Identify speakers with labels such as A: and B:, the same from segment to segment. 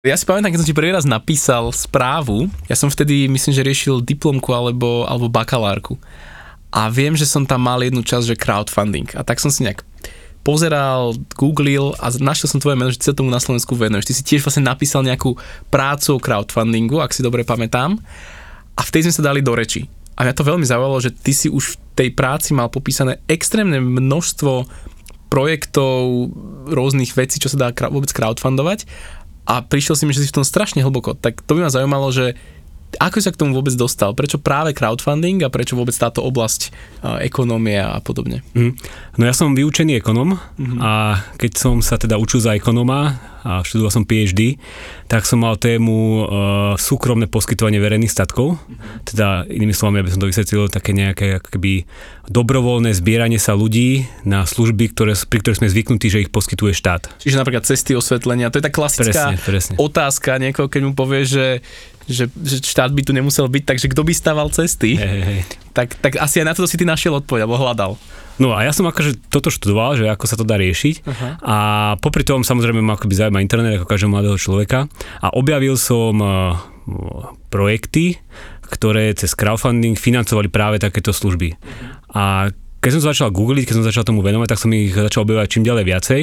A: Ja si pamätám, keď som ti prvý raz napísal správu, ja som vtedy, myslím, že riešil diplomku alebo, alebo bakalárku. A viem, že som tam mal jednu časť, že crowdfunding. A tak som si nejak pozeral, googlil a našiel som tvoje meno, že sa tomu na Slovensku venuješ. Ty si tiež vlastne napísal nejakú prácu o crowdfundingu, ak si dobre pamätám. A v tej sme sa dali do reči. A mňa to veľmi zaujalo, že ty si už v tej práci mal popísané extrémne množstvo projektov, rôznych vecí, čo sa dá vôbec crowdfundovať a prišiel si mi, že si v tom strašne hlboko. Tak to by ma zaujímalo, že ako sa k tomu vôbec dostal? Prečo práve crowdfunding a prečo vôbec táto oblasť uh, ekonomia a podobne? Mm.
B: No ja som vyučený ekonom mm-hmm. a keď som sa teda učil za ekonoma a študoval som PhD, tak som mal tému uh, súkromné poskytovanie verejných statkov. Mm-hmm. Teda inými slovami, aby som to vysvetlil, také nejaké akoby dobrovoľné zbieranie sa ľudí na služby, ktoré, pri ktorých sme zvyknutí, že ich poskytuje štát.
A: Čiže napríklad cesty osvetlenia, to je tá klasická presne, presne. otázka niekoho, keď mu povie, že že, že štát by tu nemusel byť, takže kto by staval cesty, hey, hey. Tak, tak asi aj na to si ty našiel odpoveď, alebo hľadal.
B: No a ja som akože toto študoval, že ako sa to dá riešiť uh-huh. a popri tom samozrejme ma akoby zaujíma internet ako každého mladého človeka a objavil som uh, projekty, ktoré cez crowdfunding financovali práve takéto služby. A keď som začal googliť, keď som začal tomu venovať, tak som ich začal objavovať čím ďalej viacej.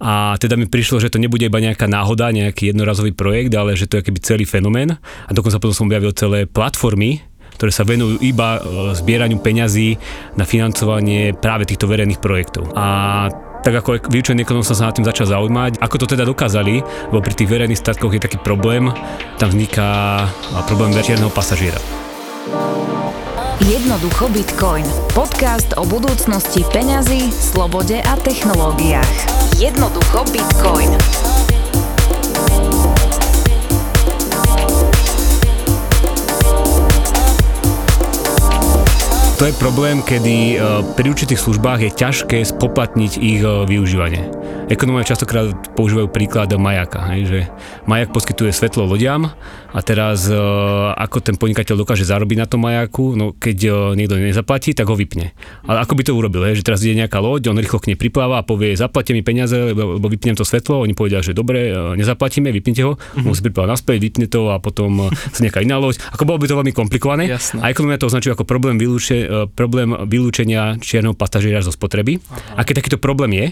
B: A teda mi prišlo, že to nebude iba nejaká náhoda, nejaký jednorazový projekt, ale že to je keby celý fenomén. A dokonca potom som objavil celé platformy, ktoré sa venujú iba e, zbieraniu peňazí na financovanie práve týchto verejných projektov. A tak ako vyučený ekonom som sa nad tým začal zaujímať, ako to teda dokázali, lebo pri tých verejných statkoch je taký problém, tam vzniká problém večerného pasažiera.
C: Jednoducho Bitcoin. Podcast o budúcnosti peňazí, slobode a technológiách. Jednoducho Bitcoin.
B: To je problém, kedy eh, pri určitých službách je ťažké spoplatniť ich eh, využívanie. Ekonomia častokrát používajú príklad majaka, hej, že majak poskytuje svetlo lodiam a teraz e, ako ten podnikateľ dokáže zarobiť na tom majaku, no keď e, niekto nezaplatí, tak ho vypne. Ale ako by to urobil, hej, že teraz ide nejaká loď, on rýchlo k nej pripláva a povie, zaplatte mi peniaze, lebo vypnem to svetlo, oni povedia, že dobre, e, nezaplatíme, vypnite ho, mm-hmm. musí priplávať naspäť, vypne to a potom sa nejaká iná loď. Ako bolo by to veľmi komplikované. Jasne. A ekonomia to označuje ako problém, vylúče, problém vylúčenia čierneho pasažiera zo spotreby. Aha. A keď takýto problém je,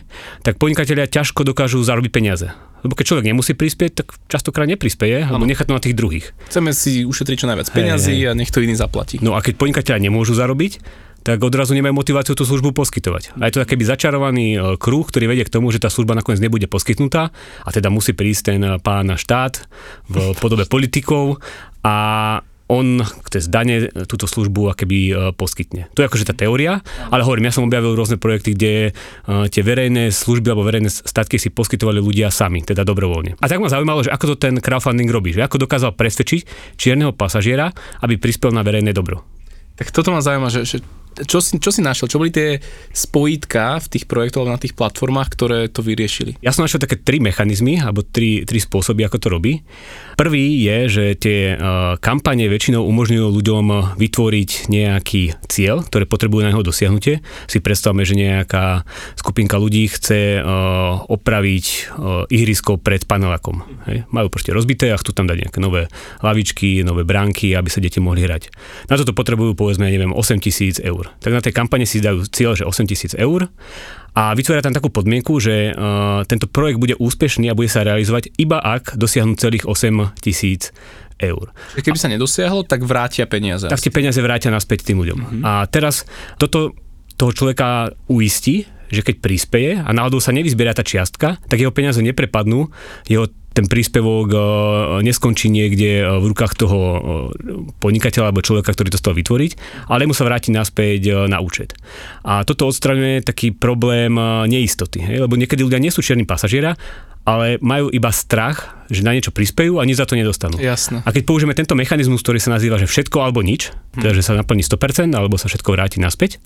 B: tak podnikatelia ťažko dokážu zarobiť peniaze. Lebo keď človek nemusí prispieť, tak častokrát neprispieje, alebo nechá to na tých druhých.
A: Chceme si ušetriť čo najviac peniazy hey, hey. a nech to iný zaplatí.
B: No a keď podnikateľa nemôžu zarobiť, tak odrazu nemajú motiváciu tú službu poskytovať. A je to keby začarovaný e, kruh, ktorý vedie k tomu, že tá služba nakoniec nebude poskytnutá a teda musí prísť ten pán štát v podobe politikov a on cez dane túto službu akéby e, poskytne. To je akože tá teória, ale hovorím, ja som objavil rôzne projekty, kde e, tie verejné služby alebo verejné statky si poskytovali ľudia sami, teda dobrovoľne. A tak ma zaujímalo, že ako to ten crowdfunding robí, že ako dokázal presvedčiť čierneho pasažiera, aby prispel na verejné dobro.
A: Tak toto ma zaujíma, že, že čo si, čo si našiel? Čo boli tie spojitka v tých projektoch alebo na tých platformách, ktoré to vyriešili?
B: Ja som našiel také tri mechanizmy, alebo tri, tri spôsoby, ako to robí. Prvý je, že tie uh, kampane väčšinou umožňujú ľuďom vytvoriť nejaký cieľ, ktoré potrebujú na jeho dosiahnutie. Si predstavme, že nejaká skupinka ľudí chce uh, opraviť uh, ihrisko pred panelákom. Hej. Majú proste rozbité a chcú tam dať nejaké nové lavičky, nové bránky, aby sa deti mohli hrať. Na toto potrebujú povedzme, neviem, 8 tisíc eur tak na tej kampane si dajú cieľ, že 8 tisíc eur a vytvoria tam takú podmienku, že uh, tento projekt bude úspešný a bude sa realizovať iba ak dosiahnu celých 8 tisíc eur.
A: Čiže keby sa nedosiahlo, tak vrátia peniaze.
B: Tak tie peniaze vrátia naspäť tým ľuďom. Uh-huh. A teraz toto toho človeka uistí, že keď prispeje a náhodou sa nevyzberia tá čiastka, tak jeho peniaze neprepadnú, jeho ten príspevok e, neskončí niekde e, v rukách toho e, podnikateľa alebo človeka, ktorý to stal vytvoriť, ale mu sa vráti naspäť na účet. A toto odstraňuje taký problém neistoty, hej? lebo niekedy ľudia nie sú čierni pasažiera, ale majú iba strach, že na niečo prispejú a nič za to nedostanú.
A: Jasne.
B: A keď použijeme tento mechanizmus, ktorý sa nazýva, že všetko alebo nič, hm. teda že sa naplní 100% alebo sa všetko vráti naspäť,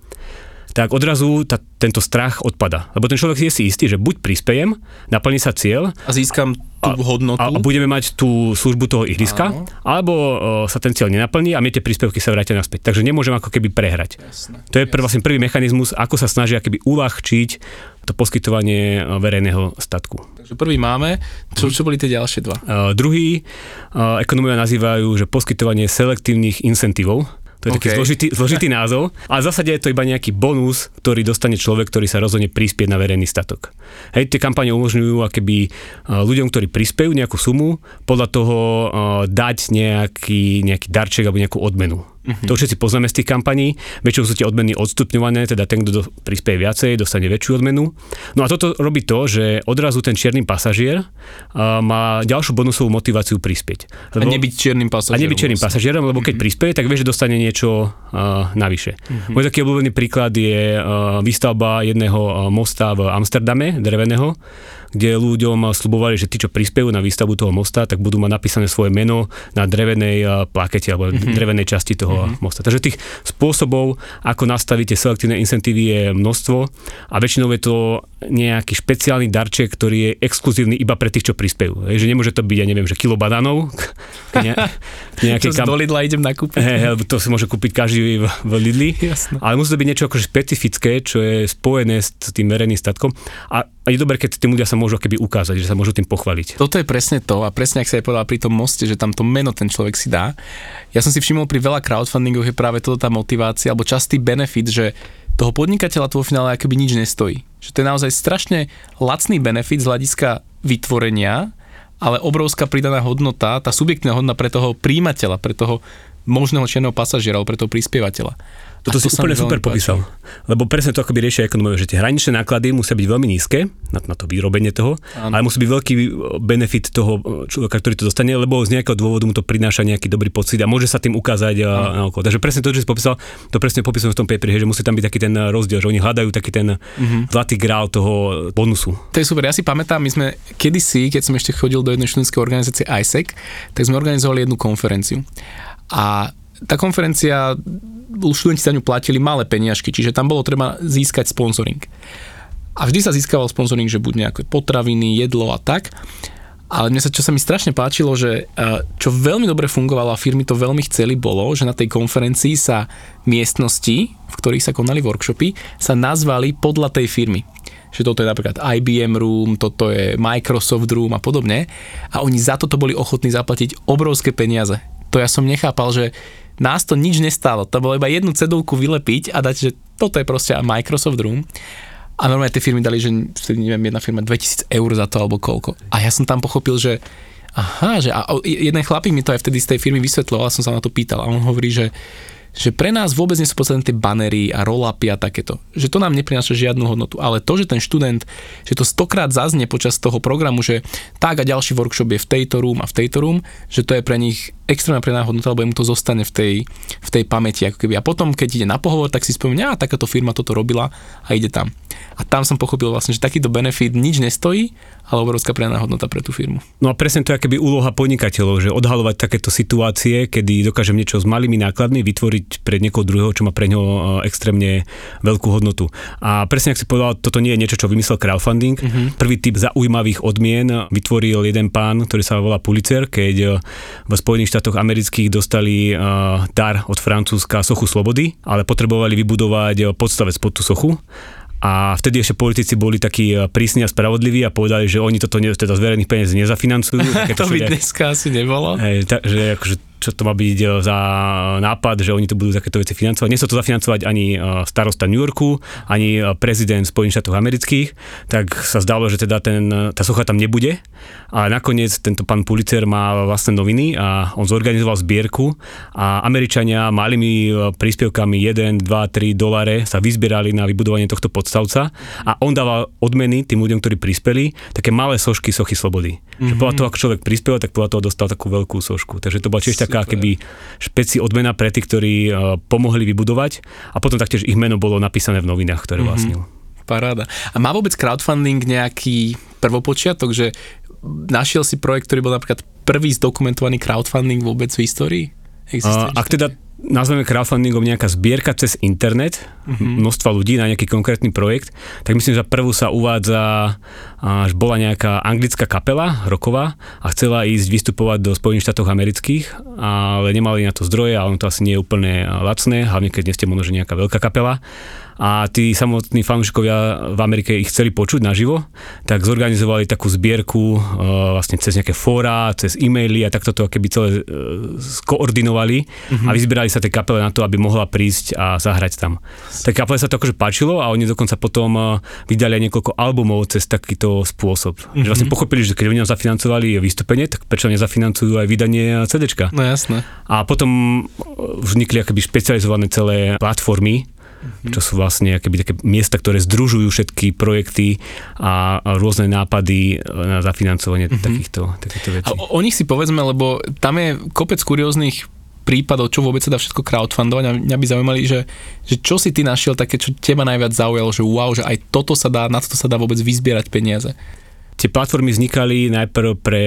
B: tak odrazu tá, tento strach odpada. Lebo ten človek je si istý, že buď prispejem, naplní sa cieľ
A: A získam tú
B: a,
A: hodnotu.
B: a, a budeme mať tú službu toho ihriska,
A: Áno.
B: alebo o, sa ten cieľ nenaplní a mne tie príspevky sa vrátia naspäť. Takže nemôžem ako keby prehrať.
A: Jasné.
B: To je pr- vlastne prvý mechanizmus, ako sa snažia keby uľahčiť to poskytovanie o, verejného statku.
A: Takže prvý máme. Čo, čo boli tie ďalšie dva?
B: Uh, druhý uh, ekonomovia nazývajú, že poskytovanie selektívnych incentívov. To je taký
A: OK.
B: zložitý, zložitý názov. A v zásade je to iba nejaký bonus, ktorý dostane človek, ktorý sa rozhodne prispieť na verejný statok. Hej, tie kampane umožňujú akéby uh, ľuďom, ktorí prispejú nejakú sumu, podľa toho uh, dať nejaký, nejaký darček alebo nejakú odmenu. Mm-hmm. To všetci poznáme z tých kampaní. Väčšinou sú tie odmeny odstupňované, teda ten, kto do, prispieje viacej, dostane väčšiu odmenu. No a toto robí to, že odrazu ten čierny pasažier uh, má ďalšiu bonusovú motiváciu prispieť.
A: A nebyť čiernym pasažierom.
B: a nebyť čiernym
A: vlastne.
B: pasažierom, lebo keď prispieje, tak vie, že dostane niečo uh, navyše. Môj taký obľúbený príklad je uh, výstavba jedného uh, mosta v Amsterdame, dreveného, kde ľuďom slubovali, že tí, čo prispejú na výstavbu toho mosta, tak budú mať napísané svoje meno na drevenej uh, plakete alebo mm-hmm. drevenej časti toho mm-hmm. mosta. Takže tých spôsobov, ako nastavíte selektívne incentívy je množstvo a väčšinou je to nejaký špeciálny darček, ktorý je exkluzívny iba pre tých, čo prispejú. Hej, že nemôže to byť, ja neviem, že kilo banánov, ne, nejaké
A: z do Lidla idem nakúpiť.
B: Hej, lebo to si môže kúpiť každý v, v Lidli.
A: Jasné.
B: Ale musí to byť niečo akože špecifické, čo je spojené s tým verejným statkom. A, a je dobré, keď tí ľudia sa môžu keby ukázať, že sa môžu tým pochváliť.
A: Toto je presne to a presne ak sa aj povedal pri tom moste, že tam to meno ten človek si dá. Ja som si všimol pri veľa crowdfundingoch je práve toto tá motivácia alebo častý benefit, že toho podnikateľa to vo finále akoby nič nestojí. Že to je naozaj strašne lacný benefit z hľadiska vytvorenia, ale obrovská pridaná hodnota, tá subjektívna hodnota pre toho príjimateľa, pre toho možného čierneho pasažiera pre toho prispievateľa.
B: Toto
A: A
B: si úplne super
A: páči.
B: popísal. Lebo presne to akoby riešia ekonomovia, že tie hraničné náklady musia byť veľmi nízke na, na to vyrobenie toho,
A: Áno.
B: ale musí byť veľký benefit toho človeka, ktorý to dostane, lebo z nejakého dôvodu mu to prináša nejaký dobrý pocit a môže sa tým ukázať a, na okolo. Takže presne to, čo si popísal, to presne popisujem v tom paperi, že musí tam byť taký ten rozdiel, že oni hľadajú taký ten
A: Mhm.
B: zlatý grál toho bonusu.
A: To je super, ja si pamätám, my sme kedysi, keď som ešte chodil do jednej študentskej organizácie ISEC, tak sme organizovali jednu konferenciu. A tá konferencia, študenti za ňu platili malé peniažky, čiže tam bolo treba získať sponsoring. A vždy sa získaval sponsoring, že buď nejaké potraviny, jedlo a tak. Ale mne sa, čo sa mi strašne páčilo, že eh, čo veľmi dobre fungovalo a firmy to veľmi chceli, bolo, že na tej konferencii sa miestnosti, v ktorých sa konali workshopy, sa nazvali podľa tej firmy že toto je napríklad IBM Room, toto je Microsoft Room a podobne. A oni za toto boli ochotní zaplatiť obrovské peniaze. To ja som nechápal, že nás to nič nestálo. To bolo iba jednu cedulku vylepiť a dať, že toto je proste Microsoft Room. A normálne tie firmy dali, že neviem, jedna firma 2000 eur za to alebo koľko. A ja som tam pochopil, že aha, že a jeden chlapík mi to aj vtedy z tej firmy vysvetloval, som sa na to pýtal a on hovorí, že že pre nás vôbec nie sú podstatné tie banery a roll-upy a takéto. Že to nám neprináša žiadnu hodnotu. Ale to, že ten študent, že to stokrát zaznie počas toho programu, že tak a ďalší workshop je v tejto room a v tejto room, že to je pre nich extrémna prená hodnota, lebo mu to zostane v tej, v tej pamäti. Ako keby. A potom, keď ide na pohovor, tak si spomína, a takáto firma toto robila a ide tam. A tam som pochopil vlastne, že takýto benefit nič nestojí, ale obrovská prená hodnota pre tú firmu.
B: No a presne to je keby úloha podnikateľov, že odhalovať takéto situácie, kedy dokážem niečo s malými nákladmi vytvoriť pre niekoho druhého, čo má pre ňo e, extrémne veľkú hodnotu. A presne ak si povedal, toto nie je niečo, čo vymyslel crowdfunding. Mm-hmm. Prvý typ zaujímavých odmien vytvoril jeden pán, ktorý sa volá Pulitzer, keď e, v Spojených štátoch amerických dostali uh, dar od Francúzska sochu slobody, ale potrebovali vybudovať e, podstavec pod tú sochu. A vtedy ešte politici boli takí e, prísni a spravodliví a povedali, že oni toto ne, teda z verejných peniazí nezafinancujú.
A: to by dneska asi nebolo.
B: Hej, ta, že akože čo to má byť e, za nápad, že oni to budú takéto veci financovať. Nesú to zafinancovať ani e, starosta New Yorku, ani e, prezident Spojených štátov amerických, tak sa zdalo, že teda ten, tá socha tam nebude. A nakoniec tento pán Pulitzer má vlastné noviny a on zorganizoval zbierku a Američania malými príspevkami 1, 2, 3 dolare sa vyzbierali na vybudovanie tohto podstavca a on dával odmeny tým ľuďom, ktorí prispeli, také malé sošky sochy slobody. Mm-hmm. Že podľa toho, ako človek prispel, tak podľa toho dostal takú veľkú sošku. Takže to bola tiež taká keby špeci odmena pre tých, ktorí uh, pomohli vybudovať a potom taktiež ich meno bolo napísané v novinách, ktoré
A: Mhm.
B: vlastnil.
A: Paráda. A má vôbec crowdfunding nejaký prvopočiatok, že našiel si projekt, ktorý bol napríklad prvý zdokumentovaný crowdfunding vôbec v histórii? Existuje
B: ak teda nazveme crowdfundingom nejaká zbierka cez internet, mm-hmm. množstva ľudí na nejaký konkrétny projekt, tak myslím, že prvú sa uvádza, až bola nejaká anglická kapela roková a chcela ísť vystupovať do Spojených štátov amerických, ale nemali na to zdroje a ono to asi nie je úplne lacné, hlavne keď nie ste možno nejaká veľká kapela a tí samotní fanúšikovia v Amerike ich chceli počuť naživo, tak zorganizovali takú zbierku uh, vlastne cez nejaké fóra, cez e-maily a takto to keby celé uh, skoordinovali mm-hmm. a vyzbierali sa tej kapele na to, aby mohla prísť a zahrať tam. Tak kapele sa to akože páčilo a oni dokonca potom uh, vydali aj niekoľko albumov cez takýto spôsob. Mm-hmm. Že vlastne pochopili, že keď oni nám zafinancovali vystúpenie, tak prečo nezafinancujú aj vydanie CDčka.
A: No jasné.
B: A potom vznikli akoby špecializované celé platformy, čo sú vlastne akoby také miesta, ktoré združujú všetky projekty a, a rôzne nápady na zafinancovanie mm-hmm. takýchto, takýchto vecí.
A: A o, o nich si povedzme, lebo tam je kopec kurióznych prípadov, čo vôbec sa dá všetko crowdfundovať a mňa by zaujímali, že, že čo si ty našiel také, čo teba najviac zaujalo, že wow, že aj toto sa dá, na toto sa dá vôbec vyzbierať peniaze.
B: Tie platformy vznikali najprv pre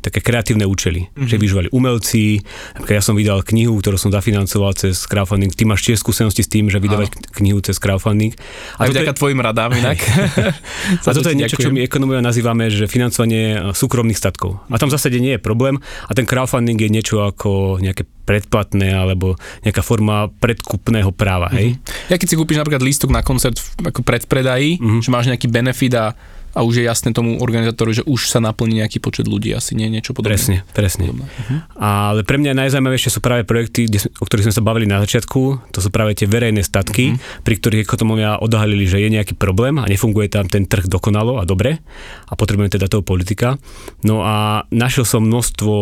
B: také kreatívne účely, mm-hmm. že vyžovali umelci. Napríklad ja som vydal knihu, ktorú som zafinancoval cez crowdfunding. Ty máš tiež skúsenosti s tým, že vydávať Áno. knihu cez crowdfunding.
A: A Aj vďaka je... tvojim radám inak.
B: a toto je niečo, čo my ekonomovia nazývame, že financovanie e, súkromných statkov. A tam v zásade nie je problém. A ten crowdfunding je niečo ako nejaké predplatné alebo nejaká forma predkupného práva. Hej?
A: Mm-hmm. Ja keď si kúpiš napríklad lístok na koncert ako predpredají, mm-hmm. že máš nejaký benefit a a už je jasné tomu organizátorovi, že už sa naplní nejaký počet ľudí, asi nie niečo podobné.
B: Presne, presne. Podobné. Uh-huh. Ale pre mňa najzaujímavejšie sú práve projekty, o ktorých sme sa bavili na začiatku, to sú práve tie verejné statky, uh-huh. pri ktorých ekonomovia odhalili, že je nejaký problém a nefunguje tam ten trh dokonalo a dobre a potrebujeme teda toho politika. No a našiel som množstvo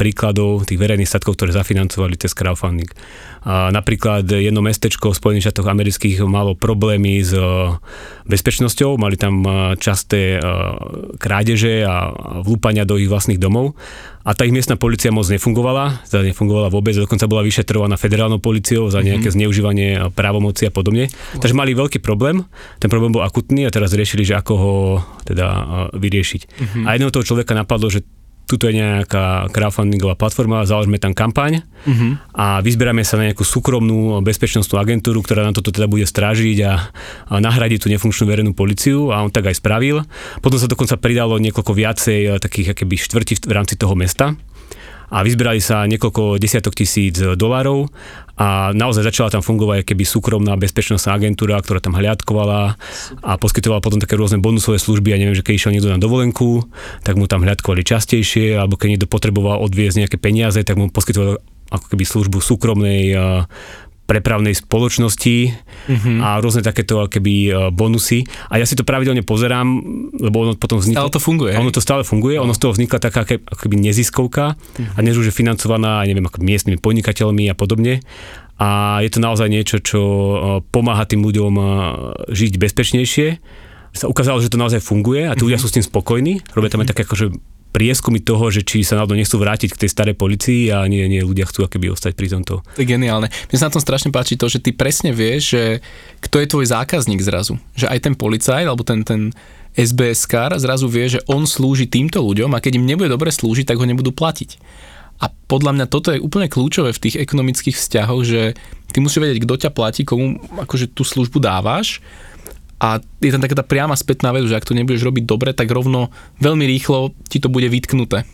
B: príkladov tých verejných statkov, ktoré zafinancovali cez crowdfunding. A napríklad jedno mestečko v Spojených štátoch amerických malo problémy s bezpečnosťou, mali tam časté krádeže a vlúpania do ich vlastných domov a tá ich miestna policia moc nefungovala, teda nefungovala vôbec, dokonca bola vyšetrovaná federálnou policiou za nejaké mm-hmm. zneužívanie právomoci a podobne. Takže mali veľký problém, ten problém bol akutný a teraz riešili, že ako ho teda vyriešiť. Mm-hmm. A jedného toho človeka napadlo, že tuto je nejaká crowdfundingová platforma, založme tam kampaň uh-huh. a vyzberáme sa na nejakú súkromnú bezpečnostnú agentúru, ktorá nám toto teda bude strážiť a, a nahradiť tú nefunkčnú verejnú policiu a on tak aj spravil. Potom sa dokonca pridalo niekoľko viacej eh, takých akéby štvrtí v rámci toho mesta a vyzberali sa niekoľko desiatok tisíc dolárov a naozaj začala tam fungovať keby súkromná bezpečnostná agentúra, ktorá tam hľadkovala a poskytovala potom také rôzne bonusové služby. Ja neviem, že keď išiel niekto na dovolenku, tak mu tam hľadkovali častejšie, alebo keď niekto potreboval odviezť nejaké peniaze, tak mu poskytoval ako keby službu súkromnej prepravnej spoločnosti mm-hmm. a rôzne takéto keby e, bonusy. A ja si to pravidelne pozerám, lebo ono potom vzniklo...
A: Ale to funguje.
B: Ono to stále funguje, no. ono z toho vznikla taká keby neziskovka mm-hmm. a než už je financovaná, neviem, ako miestnymi podnikateľmi a podobne. A je to naozaj niečo, čo e, pomáha tým ľuďom e, žiť bezpečnejšie sa ukázalo, že to naozaj funguje a tí ľudia sú s tým spokojní. Robia tam aj také akože prieskumy toho, že či sa náhodou nechcú vrátiť k tej starej policii a nie, nie ľudia chcú akoby ostať pri tomto.
A: To je geniálne. Mne sa na tom strašne páči to, že ty presne vieš, že kto je tvoj zákazník zrazu. Že aj ten policajt alebo ten, ten SBS kar zrazu vie, že on slúži týmto ľuďom a keď im nebude dobre slúžiť, tak ho nebudú platiť. A podľa mňa toto je úplne kľúčové v tých ekonomických vzťahoch, že ty musíš vedieť, kto ťa platí, komu akože tú službu dávaš a je tam taká tá priama spätná vec, že ak to nebudeš robiť dobre, tak rovno veľmi rýchlo ti to bude vytknuté.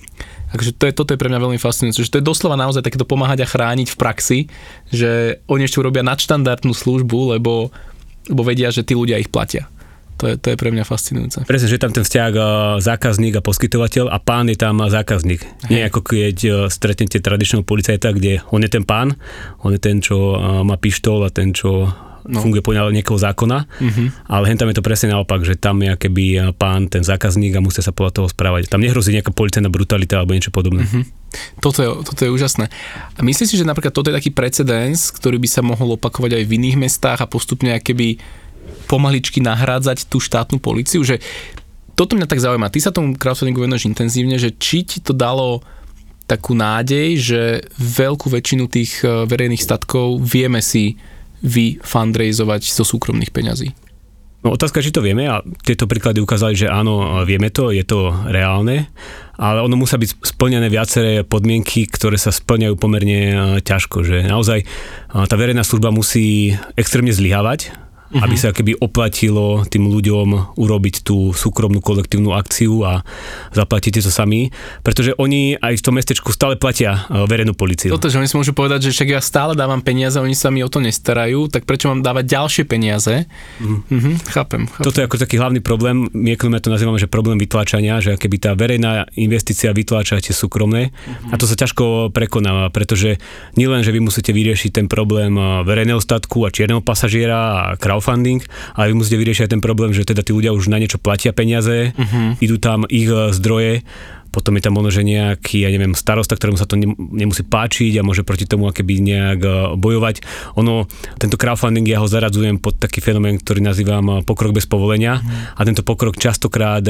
A: Takže to je, toto je pre mňa veľmi fascinujúce, že to je doslova naozaj takéto pomáhať a chrániť v praxi, že oni ešte urobia nadštandardnú službu, lebo, lebo vedia, že tí ľudia ich platia. To je, to je pre mňa fascinujúce.
B: Presne, že tam ten vzťah zákazník a poskytovateľ a pán je tam zákazník. Hej. Nie ako keď stretnete tradičného policajta, kde on je ten pán, on je ten, čo má pištol a ten, čo no. funguje podľa nejakého zákona, uh-huh. ale hen tam je to presne naopak, že tam je keby pán ten zákazník a musia sa podľa toho správať. Tam nehrozí nejaká policajná brutalita alebo niečo podobné. Uh-huh.
A: Toto je, toto je úžasné. A myslíš si, že napríklad toto je taký precedens, ktorý by sa mohol opakovať aj v iných mestách a postupne keby pomaličky nahrádzať tú štátnu policiu, že toto mňa tak zaujíma. Ty sa tomu crowdfundingu venuješ intenzívne, že či ti to dalo takú nádej, že veľkú väčšinu tých eh, verejných statkov vieme si vy fundraizovať zo súkromných peňazí?
B: No otázka, či to vieme a tieto príklady ukázali, že áno, vieme to, je to reálne, ale ono musia byť splnené viaceré podmienky, ktoré sa splňajú pomerne e, ťažko, že naozaj e, tá verejná služba musí extrémne zlyhávať, uh-huh. aby sa keby oplatilo tým ľuďom urobiť tú súkromnú kolektívnu akciu a zaplatíte to sami, pretože oni aj v tom mestečku stále platia e, verejnú policiu.
A: Toto, že oni si môžu povedať, že však ja stále dávam peniaze, oni sa mi o to nestarajú, tak prečo mám dávať ďalšie peniaze? Uh-huh. Uh-huh, chápem, chápem.
B: Toto je ako taký hlavný problém, my to nazývame, že problém vytláčania, že keby tá verejná investícia vytláča tie súkromné uh-huh. a to sa ťažko prekonáva, pretože nielen, že vy musíte vyriešiť ten problém e, verejného statku a čierneho pasažiera a crowd crowdfunding, ale vy musíte vyriešiť aj ten problém, že teda tí ľudia už na niečo platia peniaze, uh-huh. idú tam ich e, zdroje, potom je tam možno, že nejaký, ja neviem, starosta, ktorému sa to nemusí páčiť a môže proti tomu akéby nejak e, bojovať. Ono, tento crowdfunding, ja ho zaradzujem pod taký fenomén, ktorý nazývam e, pokrok bez povolenia mm. a tento pokrok častokrát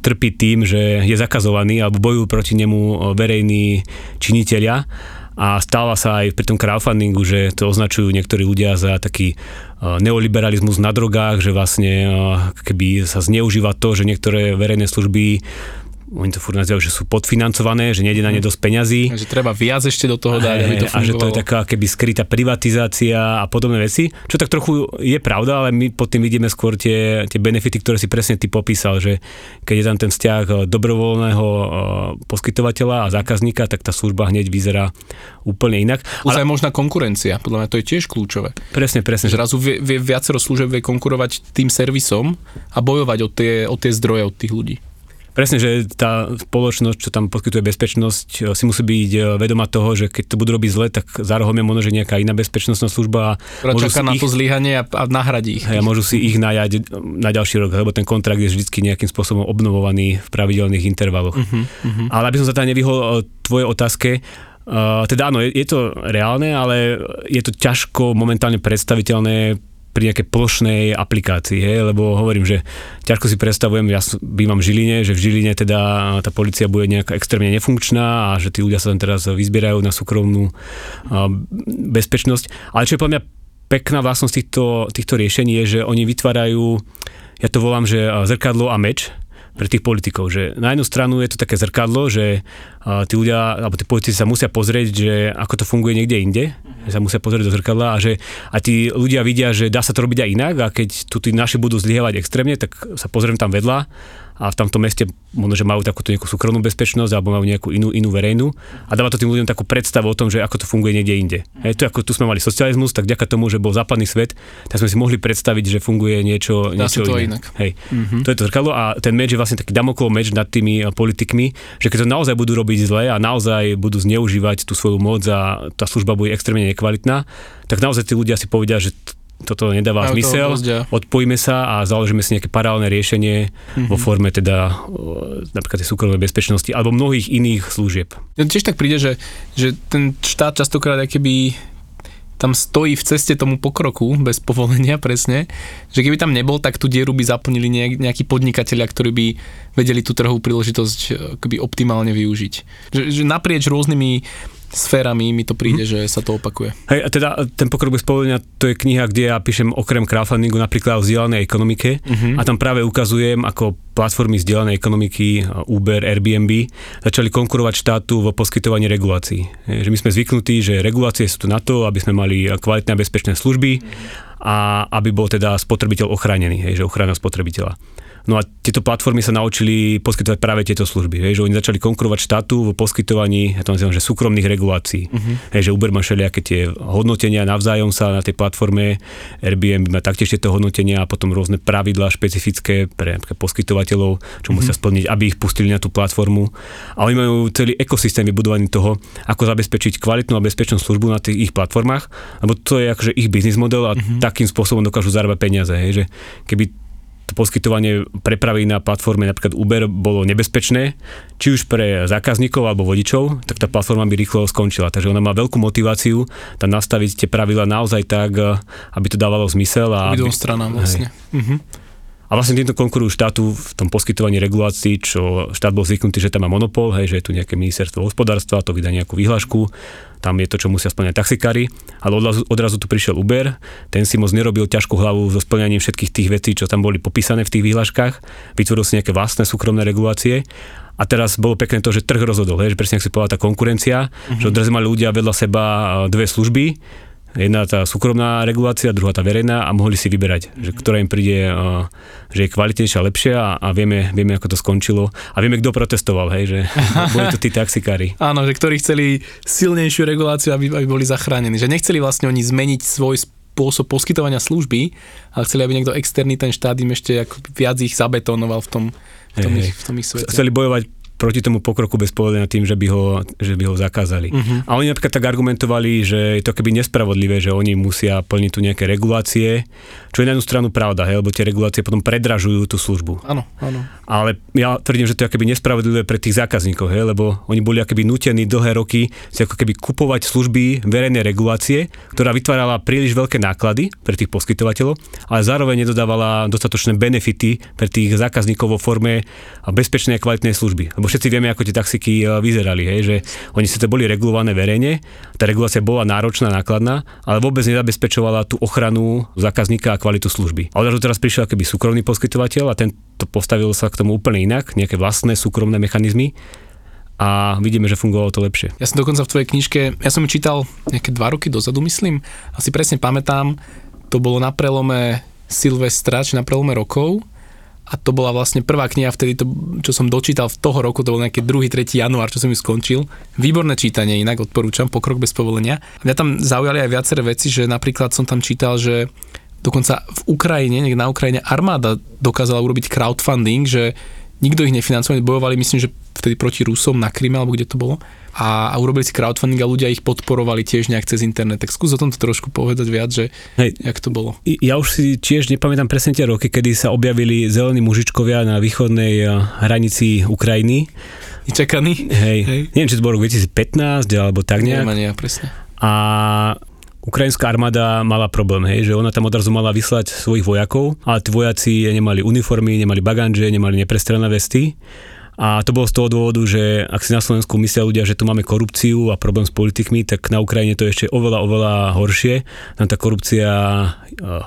B: trpí tým, že je zakazovaný alebo bojujú proti nemu verejní činiteľia a stáva sa aj pri tom crowdfundingu, že to označujú niektorí ľudia za taký neoliberalizmus na drogách, že vlastne keby sa zneužíva to, že niektoré verejné služby oni to furt nazývajú, že sú podfinancované, že nejde na ne mhm. dosť peňazí.
A: Že treba viac ešte do toho dať, aby to fungovalo.
B: A že to je taká keby skrytá privatizácia a podobné veci, čo tak trochu je pravda, ale my pod tým vidíme skôr tie, tie benefity, ktoré si presne ty popísal, že keď je tam ten vzťah eh, dobrovoľného eh, poskytovateľa a zákazníka, tak tá služba hneď vyzerá úplne inak.
A: Plus ale aj možná konkurencia, podľa mňa to je tiež kľúčové.
B: Presne, presne.
A: Že razu vie, vie, viacero služeb vie konkurovať tým servisom a bojovať o tie, o tie zdroje od tých ľudí.
B: Presne, že tá spoločnosť, čo tam poskytuje bezpečnosť, e, si musí byť e, vedoma toho, že keď to budú robiť zle, tak za rohom je možno, že nejaká iná bezpečnostná služba.
A: Ktorá čaká na ich, to zlyhanie a, a nahradí ich.
B: A môžu si ich najať na ďalší rok, lebo ten kontrakt je vždy nejakým spôsobom obnovovaný v pravidelných intervaloch. Uh-huh, uh-huh. Ale aby som sa teda nevyhol e, tvojej otázke, Uh, teda áno, je, je to reálne, ale je to ťažko momentálne predstaviteľné pri nejakej plošnej aplikácii, hej, lebo hovorím, že ťažko si predstavujem, ja bývam v Žiline, že v Žiline teda tá policia bude nejaká extrémne nefunkčná a že tí ľudia sa tam teraz vyzbierajú na súkromnú bezpečnosť. Ale čo je podľa mňa pekná vlastnosť týchto, týchto riešení je, že oni vytvárajú, ja to volám, že zrkadlo a meč, pre tých politikov, že na jednu stranu je to také zrkadlo, že tí ľudia, alebo tí politici sa musia pozrieť, že ako to funguje niekde inde, že sa musia pozrieť do zrkadla a že a tí ľudia vidia, že dá sa to robiť aj inak a keď tu tí naši budú zlyhávať extrémne, tak sa pozriem tam vedľa a v tomto meste možno, že majú takúto nejakú súkromnú bezpečnosť alebo majú nejakú inú, inú verejnú a dáva to tým ľuďom takú predstavu o tom, že ako to funguje niekde inde. Hej, to ako tu sme mali socializmus, tak ďaká tomu, že bol západný svet, tak sme si mohli predstaviť, že funguje niečo,
A: Dá
B: niečo
A: to iné. inak.
B: Hej, mm-hmm. to je to zrkadlo a ten meč je vlastne taký damoklov meč nad tými politikmi, že keď to naozaj budú robiť zle a naozaj budú zneužívať tú svoju moc a tá služba bude extrémne nekvalitná, tak naozaj tí ľudia si povedia, že toto nedáva Majú zmysel, odpojíme sa a založíme si nejaké paralelné riešenie mm-hmm. vo forme teda napríklad tej súkromnej bezpečnosti alebo mnohých iných služieb.
A: Ja tiež tak príde, že, že ten štát častokrát keby tam stojí v ceste tomu pokroku bez povolenia presne, že keby tam nebol, tak tú dieru by zaplnili nejakí podnikatelia, ktorí by vedeli tú trhovú príležitosť keby optimálne využiť. Že, že naprieč rôznymi sférami mi to príde, mm. že sa to opakuje.
B: Hej, a teda ten pokrok bez povolenia, to je kniha, kde ja píšem okrem crowdfundingu napríklad o vzdielanej ekonomike mm-hmm. a tam práve ukazujem, ako platformy vzdielanej ekonomiky Uber, Airbnb začali konkurovať štátu vo poskytovaní regulácií. Hej, že my sme zvyknutí, že regulácie sú tu na to, aby sme mali kvalitné a bezpečné služby a aby bol teda spotrebiteľ ochránený, hej, že ochrana spotrebiteľa. No a tieto platformy sa naučili poskytovať práve tieto služby. Hej, že oni začali konkurovať štátu v poskytovaní, ja to nazývam, že súkromných regulácií. Uh-huh. Hej, že Uber má všelijaké tie hodnotenia navzájom sa na tej platforme, Airbnb má taktiež tieto hodnotenia a potom rôzne pravidlá špecifické pre poskytovateľov, čo uh-huh. musia splniť, aby ich pustili na tú platformu. A oni majú celý ekosystém vybudovaný toho, ako zabezpečiť kvalitnú a bezpečnú službu na tých ich platformách, lebo to je akože ich biznis model a uh-huh. takým spôsobom dokážu zarábať peniaze. Hej, že keby to poskytovanie prepravy na platforme napríklad Uber bolo nebezpečné, či už pre zákazníkov alebo vodičov, tak tá platforma by rýchlo skončila. Takže ona má veľkú motiváciu tam nastaviť tie pravidla naozaj tak, aby to dávalo zmysel. A
A: aby... stranám vlastne. Mhm.
B: A vlastne týmto konkurujú štátu v tom poskytovaní regulácií, čo štát bol zvyknutý, že tam má monopol, hej, že je tu nejaké ministerstvo hospodárstva, to vydá nejakú výhľašku, tam je to, čo musia splňať taxikári, ale odrazu, odrazu tu prišiel Uber, ten si moc nerobil ťažkú hlavu so splňaním všetkých tých vecí, čo tam boli popísané v tých výhľaškách, vytvoril si nejaké vlastné súkromné regulácie. A teraz bolo pekné to, že trh rozhodol, hej, že presne ak si povedala tá konkurencia, mm-hmm. že odrazu mali ľudia vedľa seba dve služby, Jedna tá súkromná regulácia, druhá tá verejná a mohli si vyberať, že ktorá im príde, že je kvalitnejšia, lepšia a, a vieme, vieme, ako to skončilo. A vieme, kto protestoval, hej, že boli to tí taxikári.
A: Áno, že ktorí chceli silnejšiu reguláciu, aby, aby boli zachránení. Že nechceli vlastne oni zmeniť svoj spôsob poskytovania služby, ale chceli, aby niekto externý ten štát im ešte ako viac ich zabetonoval v tom, v tom, hey, ich, v tom ich svete.
B: Chceli bojovať proti tomu pokroku bez povedania tým, že by ho, že by ho zakázali. Uh-huh. A oni napríklad tak argumentovali, že je to keby nespravodlivé, že oni musia plniť tu nejaké regulácie, čo je na jednu stranu pravda, hej, lebo tie regulácie potom predražujú tú službu.
A: Áno, áno.
B: Ale ja tvrdím, že to je keby nespravodlivé pre tých zákazníkov, hej, lebo oni boli keby nutení dlhé roky si ako keby kupovať služby verejnej regulácie, ktorá vytvárala príliš veľké náklady pre tých poskytovateľov, ale zároveň nedodávala dostatočné benefity pre tých zákazníkov vo forme bezpečnej a kvalitnej služby. Lebo všetci vieme, ako tie taxiky e, vyzerali, hej, že oni to boli regulované verejne, tá regulácia bola náročná, nákladná, ale vôbec nezabezpečovala tú ochranu zákazníka kvalitu služby. A odrazu teraz prišiel keby súkromný poskytovateľ a ten to postavil sa k tomu úplne inak, nejaké vlastné súkromné mechanizmy a vidíme, že fungovalo to lepšie.
A: Ja som dokonca v tvojej knižke, ja som ju čítal nejaké dva roky dozadu, myslím, asi presne pamätám, to bolo na prelome Silvestra, či na prelome rokov a to bola vlastne prvá kniha vtedy, to, čo som dočítal v toho roku, to bol nejaký 2. 3. január, čo som ju skončil. Výborné čítanie, inak odporúčam, pokrok bez povolenia. Mňa tam zaujali aj viaceré veci, že napríklad som tam čítal, že dokonca v Ukrajine, niekde na Ukrajine armáda dokázala urobiť crowdfunding, že nikto ich nefinancoval, bojovali myslím, že vtedy proti Rusom na Kryme, alebo kde to bolo a, a urobili si crowdfunding a ľudia ich podporovali tiež nejak cez internet. Tak skús o tomto trošku povedať viac, že Hej, jak to bolo.
B: Ja už si tiež nepamätám presne tie roky, kedy sa objavili zelení mužičkovia na východnej eh, hranici Ukrajiny.
A: Čakaní?
B: Hej. Hej. Neviem, či to bolo 2015 alebo tak nejak.
A: Neviem, ja, presne.
B: A Ukrajinská armáda mala problém, hej, že ona tam odrazu mala vyslať svojich vojakov, ale tí vojaci nemali uniformy, nemali baganže, nemali neprestrelné vesty a to bolo z toho dôvodu, že ak si na Slovensku myslia ľudia, že tu máme korupciu a problém s politikmi, tak na Ukrajine to je ešte oveľa, oveľa horšie. Tam tá korupcia e,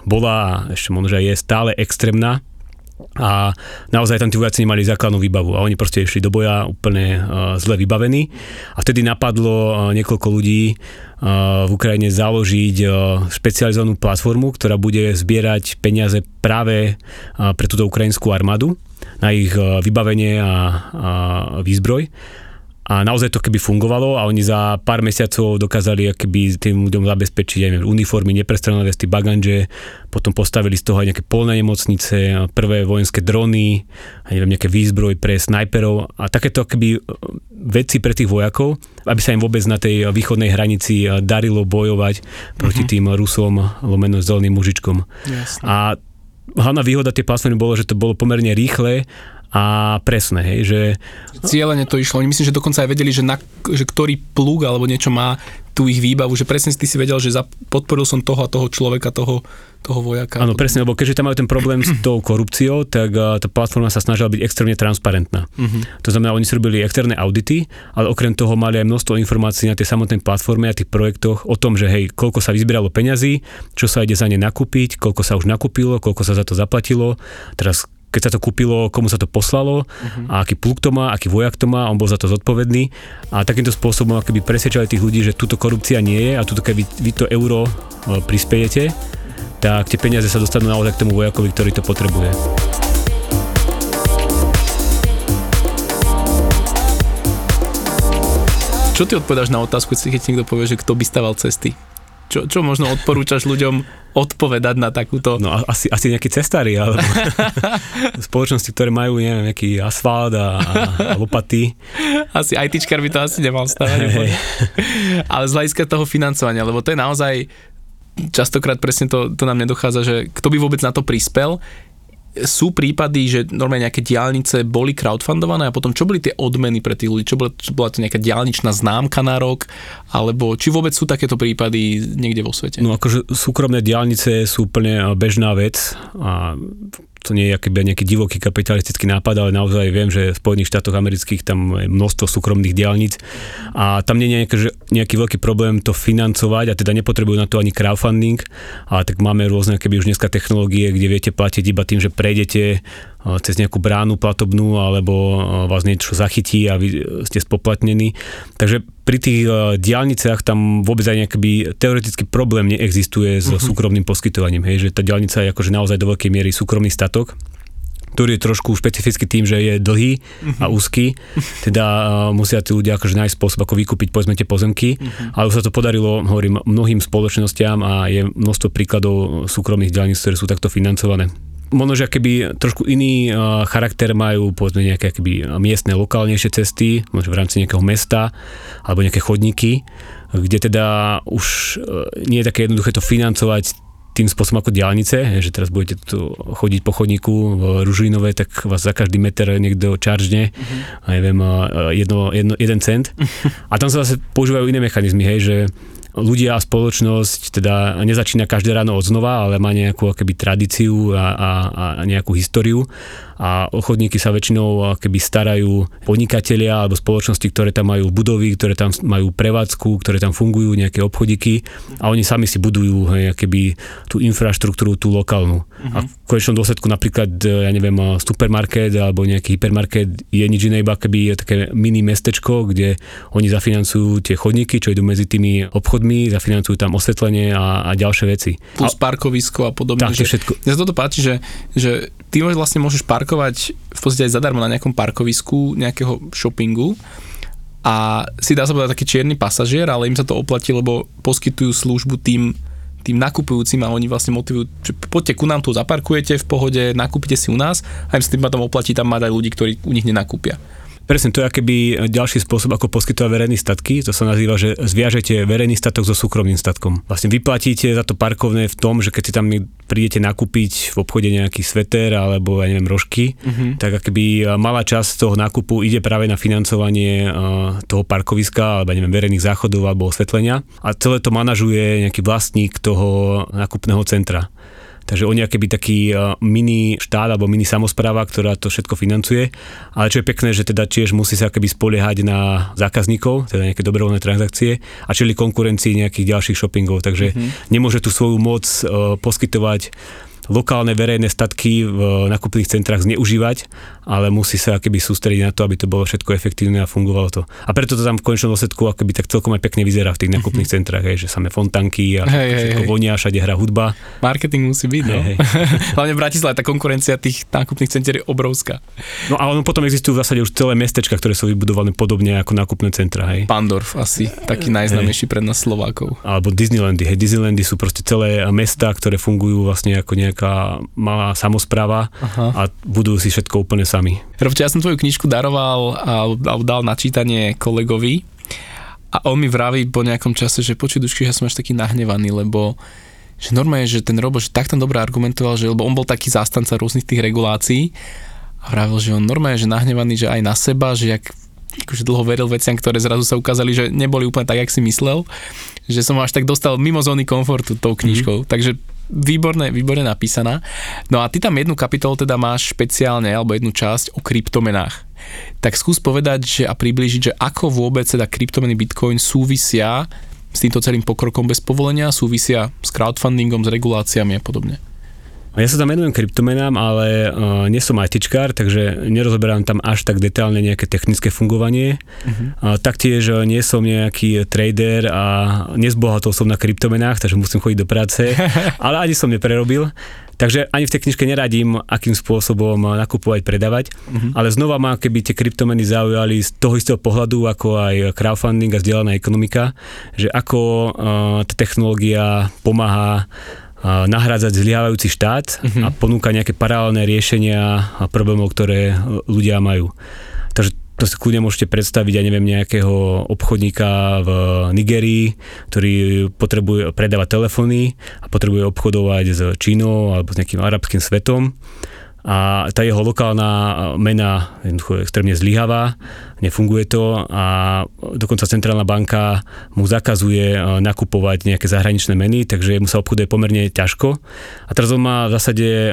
B: bola a ešte možno, že je stále extrémna a naozaj tam tí vojaci nemali základnú výbavu a oni proste išli do boja úplne uh, zle vybavení a vtedy napadlo uh, niekoľko ľudí uh, v Ukrajine založiť uh, špecializovanú platformu, ktorá bude zbierať peniaze práve uh, pre túto ukrajinskú armádu na ich e, vybavenie a, a výzbroj. A naozaj to keby fungovalo a oni za pár mesiacov dokázali keby tým ľuďom zabezpečiť aj uniformy, neprestrelné vesty, baganže, potom postavili z toho aj nejaké polné nemocnice, prvé vojenské drony, a neviem, nejaké výzbroj pre snajperov a takéto keby e, veci pre tých vojakov, aby sa im vôbec na tej východnej hranici e, darilo bojovať proti mm-hmm. tým Rusom, lomeno zeleným mužičkom. Jasne. A hlavná výhoda tej platformy bolo, že to bolo pomerne rýchle a presné, hej, že...
A: Cieľene to išlo, oni myslím, že dokonca aj vedeli, že, na, že ktorý plug alebo niečo má tú ich výbavu, že presne ty si vedel, že za, podporil som toho a toho človeka, toho, toho vojaka.
B: Áno, presne, lebo keďže tam majú ten problém s tou korupciou, tak uh, tá platforma sa snažila byť extrémne transparentná. Uh-huh. To znamená, oni si robili externé audity, ale okrem toho mali aj množstvo informácií na tej samotnej platforme a tých projektoch o tom, že hej, koľko sa vyzbieralo peňazí, čo sa ide za ne nakúpiť, koľko sa už nakúpilo, koľko sa za to zaplatilo, teraz keď sa to kúpilo, komu sa to poslalo uh-huh. a aký pluk to má, aký vojak to má, on bol za to zodpovedný a takýmto spôsobom keby presvedčali tých ľudí, že túto korupcia nie je a túto keby vy to euro e, prispiejete, tak tie peniaze sa dostanú naozaj k tomu vojakovi, ktorý to potrebuje.
A: Čo ty odpovedáš na otázku, keď niekto povie, že kto by staval cesty? Čo, čo možno odporúčaš ľuďom odpovedať na takúto...
B: No asi, asi nejakí cestári, alebo spoločnosti, ktoré majú neviem, nejaký asfalt a, a lopaty.
A: Asi ITčkar by to asi nemal stavať. Hey. Ale z hľadiska toho financovania, lebo to je naozaj častokrát presne to, to nám nedochádza, že kto by vôbec na to prispel sú prípady, že normálne nejaké diálnice boli crowdfundované a potom čo boli tie odmeny pre tých ľudí? Čo bola, čo bola to nejaká diálničná známka na rok? Alebo či vôbec sú takéto prípady niekde vo svete?
B: No akože súkromné diálnice sú úplne bežná vec a to nie je nejaký divoký kapitalistický nápad, ale naozaj viem, že v Spojených štátoch amerických tam je množstvo súkromných diálnic a tam nie je nejaký, nejaký veľký problém to financovať a teda nepotrebujú na to ani crowdfunding, ale tak máme rôzne keby už dneska technológie, kde viete platiť iba tým, že prejdete cez nejakú bránu platobnú alebo vás niečo zachytí a vy ste spoplatnení. Takže pri tých diálniciach tam vôbec aj nejaký teoretický problém neexistuje s uh-huh. súkromným poskytovaním. Hej, že tá diálnica je akože naozaj do veľkej miery súkromný statok ktorý je trošku špecifický tým, že je dlhý uh-huh. a úzky, teda uh, musia tí ľudia akože nájsť spôsob, ako vykúpiť povedzme tie pozemky, uh-huh. ale už sa to podarilo, hovorím, mnohým spoločnostiam a je množstvo príkladov súkromných diálnic, ktoré sú takto financované možno, že keby trošku iný uh, charakter majú povedzme nejaké keby miestne, lokálnejšie cesty, možno v rámci nejakého mesta alebo nejaké chodníky, kde teda už uh, nie je také jednoduché to financovať tým spôsobom ako diálnice, že teraz budete tu chodiť po chodníku v Ružinové, tak vás za každý meter niekto čaržne, a neviem, jedno, jedno, jeden cent. A tam sa zase používajú iné mechanizmy, hej, že ľudia a spoločnosť teda nezačína každé ráno od znova, ale má nejakú keby tradíciu a, a, a nejakú históriu a ochotníky sa väčšinou keby starajú podnikatelia alebo spoločnosti, ktoré tam majú budovy, ktoré tam majú prevádzku, ktoré tam fungujú, nejaké obchodíky a oni sami si budujú hej, keby tú infraštruktúru, tú lokálnu. Uh-huh. A v konečnom dôsledku napríklad, ja neviem, supermarket alebo nejaký hypermarket je nič iné, iba keby je také mini mestečko, kde oni zafinancujú tie chodníky, čo idú medzi tými obchodmi, zafinancujú tam osvetlenie a, a ďalšie veci.
A: Plus a, parkovisko a podobne.
B: Tak,
A: že,
B: všetko.
A: Mňa sa toto páči, že, že ty vlastne môžeš parkovať v podstate aj zadarmo na nejakom parkovisku nejakého shoppingu a si dá sa povedať taký čierny pasažier, ale im sa to oplatí, lebo poskytujú službu tým, tým nakupujúcim a oni vlastne motivujú, že poďte ku nám tu zaparkujete v pohode, nakúpite si u nás a im sa tým potom oplatí tam mať aj ľudí, ktorí u nich nenakúpia.
B: Presne, to je akéby ďalší spôsob, ako poskytovať verejný statky. To sa nazýva, že zviažete verejný statok so súkromným statkom. Vlastne vyplatíte za to parkovné v tom, že keď si tam prídete nakúpiť v obchode nejaký sveter alebo, ja neviem, rožky, uh-huh. tak akoby malá časť toho nákupu ide práve na financovanie toho parkoviska alebo, neviem, verejných záchodov alebo osvetlenia. A celé to manažuje nejaký vlastník toho nákupného centra. Takže oni akéby taký e, mini štát alebo mini samozpráva, ktorá to všetko financuje. Ale čo je pekné, že teda tiež musí sa akéby spoliehať na zákazníkov, teda nejaké dobrovoľné transakcie a čili konkurencii nejakých ďalších shoppingov. Takže mm-hmm. nemôže tú svoju moc uh, poskytovať lokálne verejné statky v nakupných centrách zneužívať, ale musí sa akoby sústrediť na to, aby to bolo všetko efektívne a fungovalo to. A preto to tam v konečnom dôsledku akoby tak celkom aj pekne vyzerá v tých mhm. nakupných mm-hmm. centrách, hej, že samé fontanky a hej, všetko hej, vonia, všade hrá hudba.
A: Marketing musí byť, no. Hej, hej. Hlavne v Bratislave tá konkurencia tých nákupných centier je obrovská.
B: No a ono potom existujú v zásade už celé mestečka, ktoré sú vybudované podobne ako nákupné centra, hej.
A: Pandorf asi, taký najznámejší pre nás Slovákov.
B: Alebo Disneylandy, hej, Disneylandy sú proste celé mesta, ktoré fungujú vlastne ako nejaká malá samozpráva Aha. a budujú si všetko úplne sami.
A: Robte, ja som tvoju knižku daroval a dal na čítanie kolegovi a on mi vraví po nejakom čase, že počuj dušky, že som až taký nahnevaný, lebo že normálne, že ten Robo, že tak tam dobre argumentoval, že lebo on bol taký zástanca rôznych tých regulácií a vravil, že on normálne, že nahnevaný, že aj na seba, že jak akože dlho veril veciam, ktoré zrazu sa ukázali, že neboli úplne tak, jak si myslel, že som až tak dostal mimo zóny komfortu tou knižkou. Mm-hmm. Takže výborne, výborne napísaná. No a ty tam jednu kapitolu teda máš špeciálne, alebo jednu časť o kryptomenách. Tak skús povedať že, a priblížiť, že ako vôbec teda kryptomeny Bitcoin súvisia s týmto celým pokrokom bez povolenia, súvisia s crowdfundingom, s reguláciami a podobne.
B: Ja sa tam venujem kryptomenám, ale uh, nie som ITčkár, takže nerozoberám tam až tak detálne nejaké technické fungovanie. Uh-huh. Uh, taktiež uh, nie som nejaký trader a nezbohatol som na kryptomenách, takže musím chodiť do práce, ale ani som neprerobil. Takže ani v tej knižke neradím, akým spôsobom nakupovať, predávať, uh-huh. ale znova ma keby tie kryptomeny zaujali z toho istého pohľadu, ako aj crowdfunding a zdieľaná ekonomika, že ako uh, tá technológia pomáha nahrádzať zlyhávajúci štát uh-huh. a ponúka nejaké paralelné riešenia a problémov, ktoré ľudia majú. Takže to si kľudne môžete predstaviť, ja neviem, nejakého obchodníka v Nigerii, ktorý potrebuje predávať telefóny a potrebuje obchodovať s Čínou alebo s nejakým arabským svetom a tá jeho lokálna mena je extrémne zlyhavá, nefunguje to a dokonca centrálna banka mu zakazuje e, nakupovať nejaké zahraničné meny, takže mu sa obchoduje pomerne ťažko. A teraz on má v zásade e,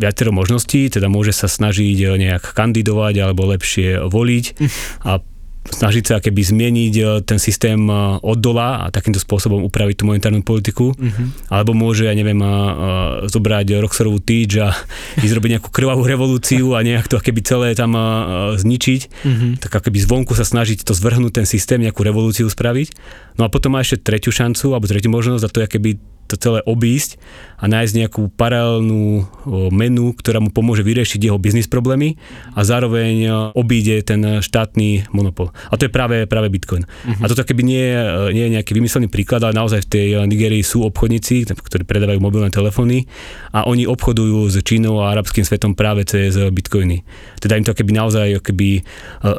B: viacero možností, teda môže sa snažiť nejak kandidovať alebo lepšie voliť a snažiť sa keby zmieniť e, ten systém e, od dola a takýmto spôsobom upraviť tú monetárnu politiku. Uh-huh. Alebo môže, ja neviem, e, zobrať Roxorovú týč a ísť robiť nejakú krvavú revolúciu a nejak to keby celé tam zničiť. Uh-huh. Tak keby zvonku sa snažiť to zvrhnúť ten systém, nejakú revolúciu spraviť. No a potom má ešte tretiu šancu, alebo tretiu možnosť a to je keby to celé obísť a nájsť nejakú paralelnú menu, ktorá mu pomôže vyriešiť jeho biznis problémy a zároveň obíde ten štátny monopol. A to je práve, práve Bitcoin. Uh-huh. A toto keby nie, nie je nejaký vymyslený príklad, ale naozaj v tej Nigerii sú obchodníci, ktorí predávajú mobilné telefóny a oni obchodujú s Čínou a arabským svetom práve cez Bitcoiny. Teda im to keby naozaj keby,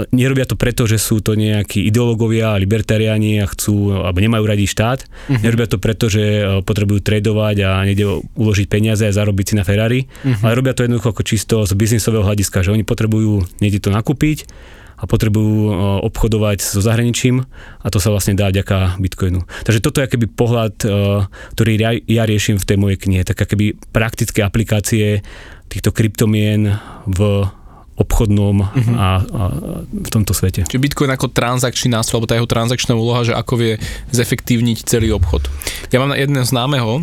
B: nerobia to preto, že sú to nejakí ideológovia, libertariáni a chcú, alebo nemajú radi štát. Uh-huh. Nerobia to preto, že potrebujú tradovať a nejde uložiť peniaze a zarobiť si na Ferrari, uh-huh. ale robia to jednoducho ako čisto z biznisového hľadiska, že oni potrebujú niekde to nakúpiť a potrebujú obchodovať so zahraničím a to sa vlastne dá ďaká Bitcoinu. Takže toto je keby pohľad, ktorý ja, ja riešim v tej mojej knihe, tak keby praktické aplikácie týchto kryptomien v obchodnom uh-huh. a, a v tomto svete.
A: Čiže Bitcoin ako transakčný nástroj, alebo tá jeho transakčná úloha, že ako vie zefektívniť celý obchod. Ja mám jedného známeho,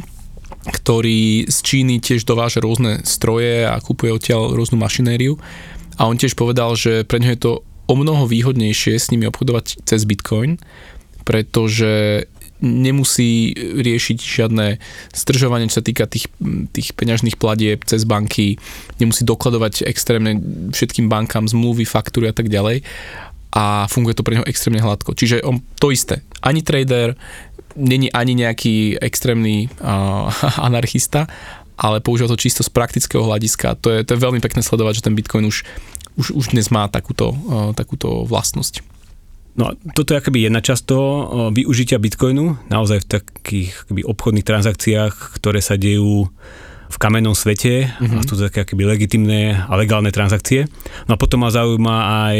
A: ktorý z Číny tiež dováža rôzne stroje a kúpuje odtiaľ rôznu mašinériu a on tiež povedal, že pre ňo je to o mnoho výhodnejšie s nimi obchodovať cez Bitcoin, pretože nemusí riešiť žiadne stržovanie, čo sa týka tých, tých peňažných platieb cez banky, nemusí dokladovať extrémne všetkým bankám zmluvy, faktúry a tak ďalej a funguje to pre neho extrémne hladko. Čiže on to isté. Ani trader, není ani nejaký extrémny uh, anarchista, ale používa to čisto z praktického hľadiska. To je, to je veľmi pekné sledovať, že ten Bitcoin už, už, už dnes má takúto, uh, takúto vlastnosť.
B: No toto je akoby jedna časť toho využitia Bitcoinu, naozaj v takých akoby, obchodných transakciách, ktoré sa dejú v kamennom svete, mm-hmm. a sú to také akoby legitimné a legálne transakcie. No a potom ma zaujíma aj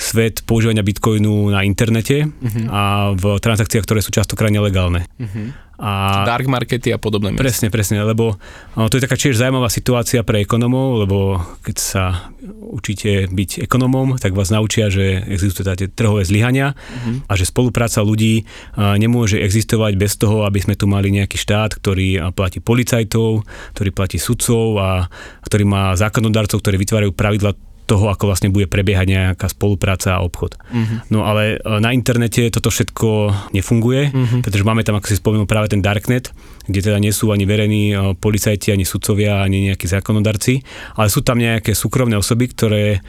B: svet používania Bitcoinu na internete mm-hmm. a v transakciách, ktoré sú častokrát nelegálne. Mm-hmm.
A: A Dark markety a podobné.
B: Presne, presne, lebo to je taká tiež zaujímavá situácia pre ekonomov, lebo keď sa učíte byť ekonomom, tak vás naučia, že existujú tie trhové zlyhania uh-huh. a že spolupráca ľudí nemôže existovať bez toho, aby sme tu mali nejaký štát, ktorý platí policajtov, ktorý platí sudcov a ktorý má zákonodarcov, ktorí vytvárajú pravidla toho, ako vlastne bude prebiehať nejaká spolupráca a obchod. Uh-huh. No ale e, na internete toto všetko nefunguje, uh-huh. pretože máme tam, ako si spomenul, práve ten darknet, kde teda nie sú ani verejní e, policajti, ani sudcovia, ani nejakí zákonodarci, ale sú tam nejaké súkromné osoby, ktoré e,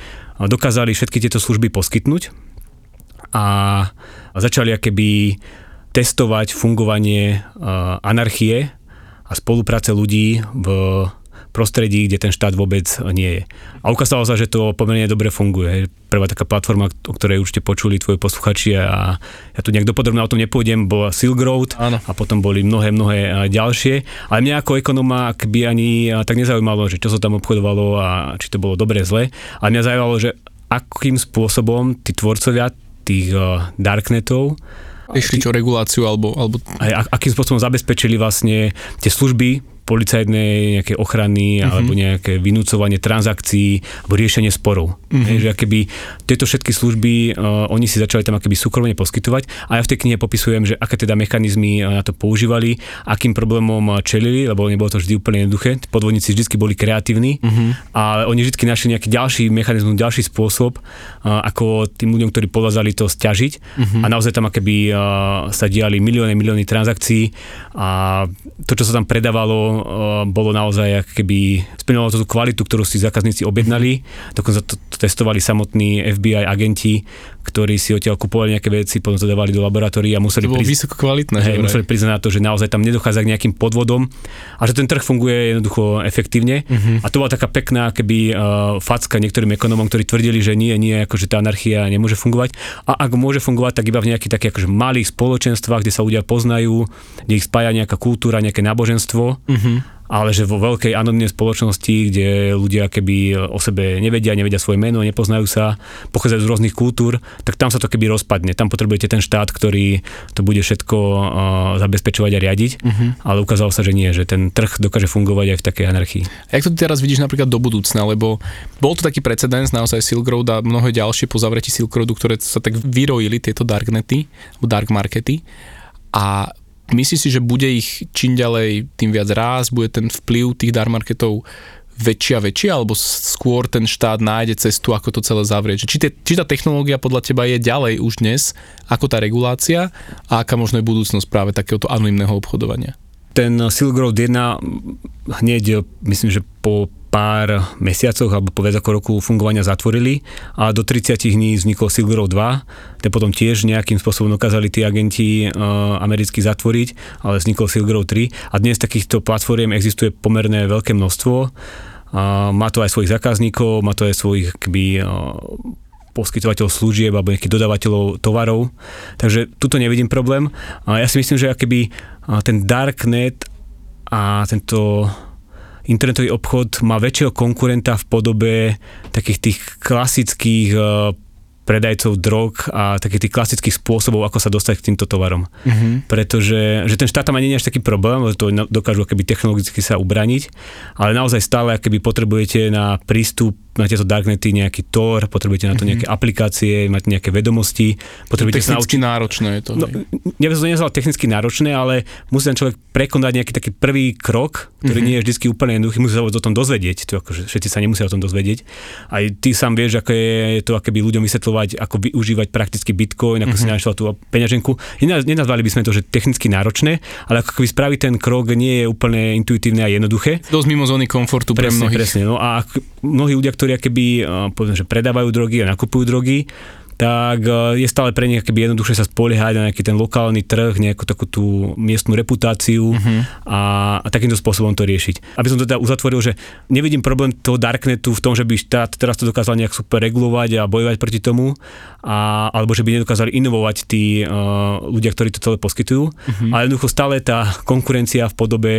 B: dokázali všetky tieto služby poskytnúť a začali akéby testovať fungovanie anarchie a spolupráce ľudí v prostredí, kde ten štát vôbec nie je. A ukázalo sa, že to pomerne dobre funguje. Prvá taká platforma, o ktorej určite počuli tvoji posluchači a ja tu nejak dopodrobne o tom nepôjdem, bola Silk Road Áno. a potom boli mnohé, mnohé ďalšie. Ale mňa ako ekonóma by ani tak nezaujímalo, že čo sa tam obchodovalo a či to bolo dobre, zle. Ale mňa zaujímalo, že akým spôsobom tí tvorcovia tých darknetov
A: Išli čo reguláciu alebo... alebo...
B: Aj, akým spôsobom zabezpečili vlastne tie služby policajnej nejaké ochrany uh-huh. alebo nejaké vynúcovanie transakcií alebo riešenie sporov. Hej, že akéby tieto všetky služby uh, oni si začali tam akéby súkromne poskytovať a ja v tej knihe popisujem, že aké teda mechanizmy uh, na to používali, akým problémom uh, čelili, lebo nebolo to vždy úplne jednoduché. Podvodníci vždy boli kreatívni, uh-huh. ale oni vždy našli nejaký ďalší mechanizmus, ďalší spôsob, uh, ako tým ľuďom, ktorí povázali to stiažiť uh-huh. a naozaj tam akéby uh, sa diali milióny, milióny transakcií a to, čo sa tam predávalo, bolo naozaj, keby splňovalo tú kvalitu, ktorú si zákazníci objednali. Dokonca to, to testovali samotní FBI agenti, ktorí si odtiaľ kupovali nejaké veci, potom to dávali do laboratórií a museli,
A: to vysoko kvalitné,
B: hej, museli priznať na to, že naozaj tam nedochádza k nejakým podvodom a že ten trh funguje jednoducho efektívne. Uh-huh. A to bola taká pekná keby uh, facka niektorým ekonomom, ktorí tvrdili, že nie, nie, akože tá anarchia nemôže fungovať. A ak môže fungovať, tak iba v nejakých takých akože malých spoločenstvách, kde sa ľudia poznajú, kde ich spája nejaká kultúra, nejaké náboženstvo. Uh-huh ale že vo veľkej anonimnej spoločnosti, kde ľudia keby o sebe nevedia, nevedia svoje meno, nepoznajú sa, pochádzajú z rôznych kultúr, tak tam sa to keby rozpadne. Tam potrebujete ten štát, ktorý to bude všetko uh, zabezpečovať a riadiť, uh-huh. ale ukázalo sa, že nie, že ten trh dokáže fungovať aj v takej anarchii.
A: A jak to teraz vidíš napríklad do budúcna, lebo bol to taký precedens, naozaj Silk Road a mnohé ďalšie po zavretí Silk Roadu, ktoré sa tak vyrojili, tieto darknety, dark markety a Myslíš si, že bude ich čím ďalej tým viac rásť, bude ten vplyv tých dark marketov väčší a väčší, alebo skôr ten štát nájde cestu, ako to celé zavrieť? Či, te, či tá technológia podľa teba je ďalej už dnes ako tá regulácia a aká možno je budúcnosť práve takéhoto anonimného obchodovania?
B: Ten Silk Road 1 hneď, myslím, že po pár mesiacoch alebo po viac ako roku fungovania zatvorili a do 30 dní vznikol Silk Road 2, ten potom tiež nejakým spôsobom dokázali tí agenti uh, americky zatvoriť, ale vznikol Silk Road 3 a dnes takýchto platform existuje pomerne veľké množstvo. Uh, má to aj svojich zákazníkov, má to aj svojich kby, uh, poskytovateľ služieb alebo nejakých dodávateľov tovarov. Takže tuto nevidím problém. Ja si myslím, že keby ten darknet a tento internetový obchod má väčšieho konkurenta v podobe takých tých klasických eh, predajcov drog a takých tých klasických spôsobov, ako sa dostať k týmto tovarom. Mm-hmm. Pretože že ten štát tam ani nie je až taký problém, to dokážu keby technologicky sa ubraniť, ale naozaj stále keby potrebujete na prístup na tieto darknety nejaký Tor, potrebujete na to mhm. nejaké mm-hmm. aplikácie, máte nejaké vedomosti. Potrebujete
A: technicky sa náročné je to. No,
B: neviem, to nezval technicky náročné, ale musí ten človek prekonať nejaký taký prvý krok, ktorý mm-hmm. nie je vždy úplne jednoduchý, musí sa o tom dozvedieť. To akože všetci sa nemusia o tom dozvedieť. Aj ty sám vieš, ako je to, aké by ľuďom vysvetľovať, ako využívať prakticky Bitcoin, ako mm-hmm. si našla tú peňaženku. Nenazvali by sme to, že technicky náročné, ale ako keby spraviť ten krok nie je úplne intuitívne a jednoduché.
A: Dosť mimo zóny komfortu
B: presne,
A: pre mnohých.
B: Presne, no a mnohí ľudia, ktorí keby, povedzme, že predávajú drogy a nakupujú drogy, tak je stále pre nich keby jednoduchšie sa spoliehať na nejaký ten lokálny trh, nejakú takú tú miestnu reputáciu uh-huh. a, a takýmto spôsobom to riešiť. Aby som to teda uzatvoril, že nevidím problém toho darknetu v tom, že by štát teraz to dokázal nejak super regulovať a bojovať proti tomu, a, alebo že by nedokázali inovovať tí uh, ľudia, ktorí to celé poskytujú, uh-huh. ale jednoducho stále tá konkurencia v podobe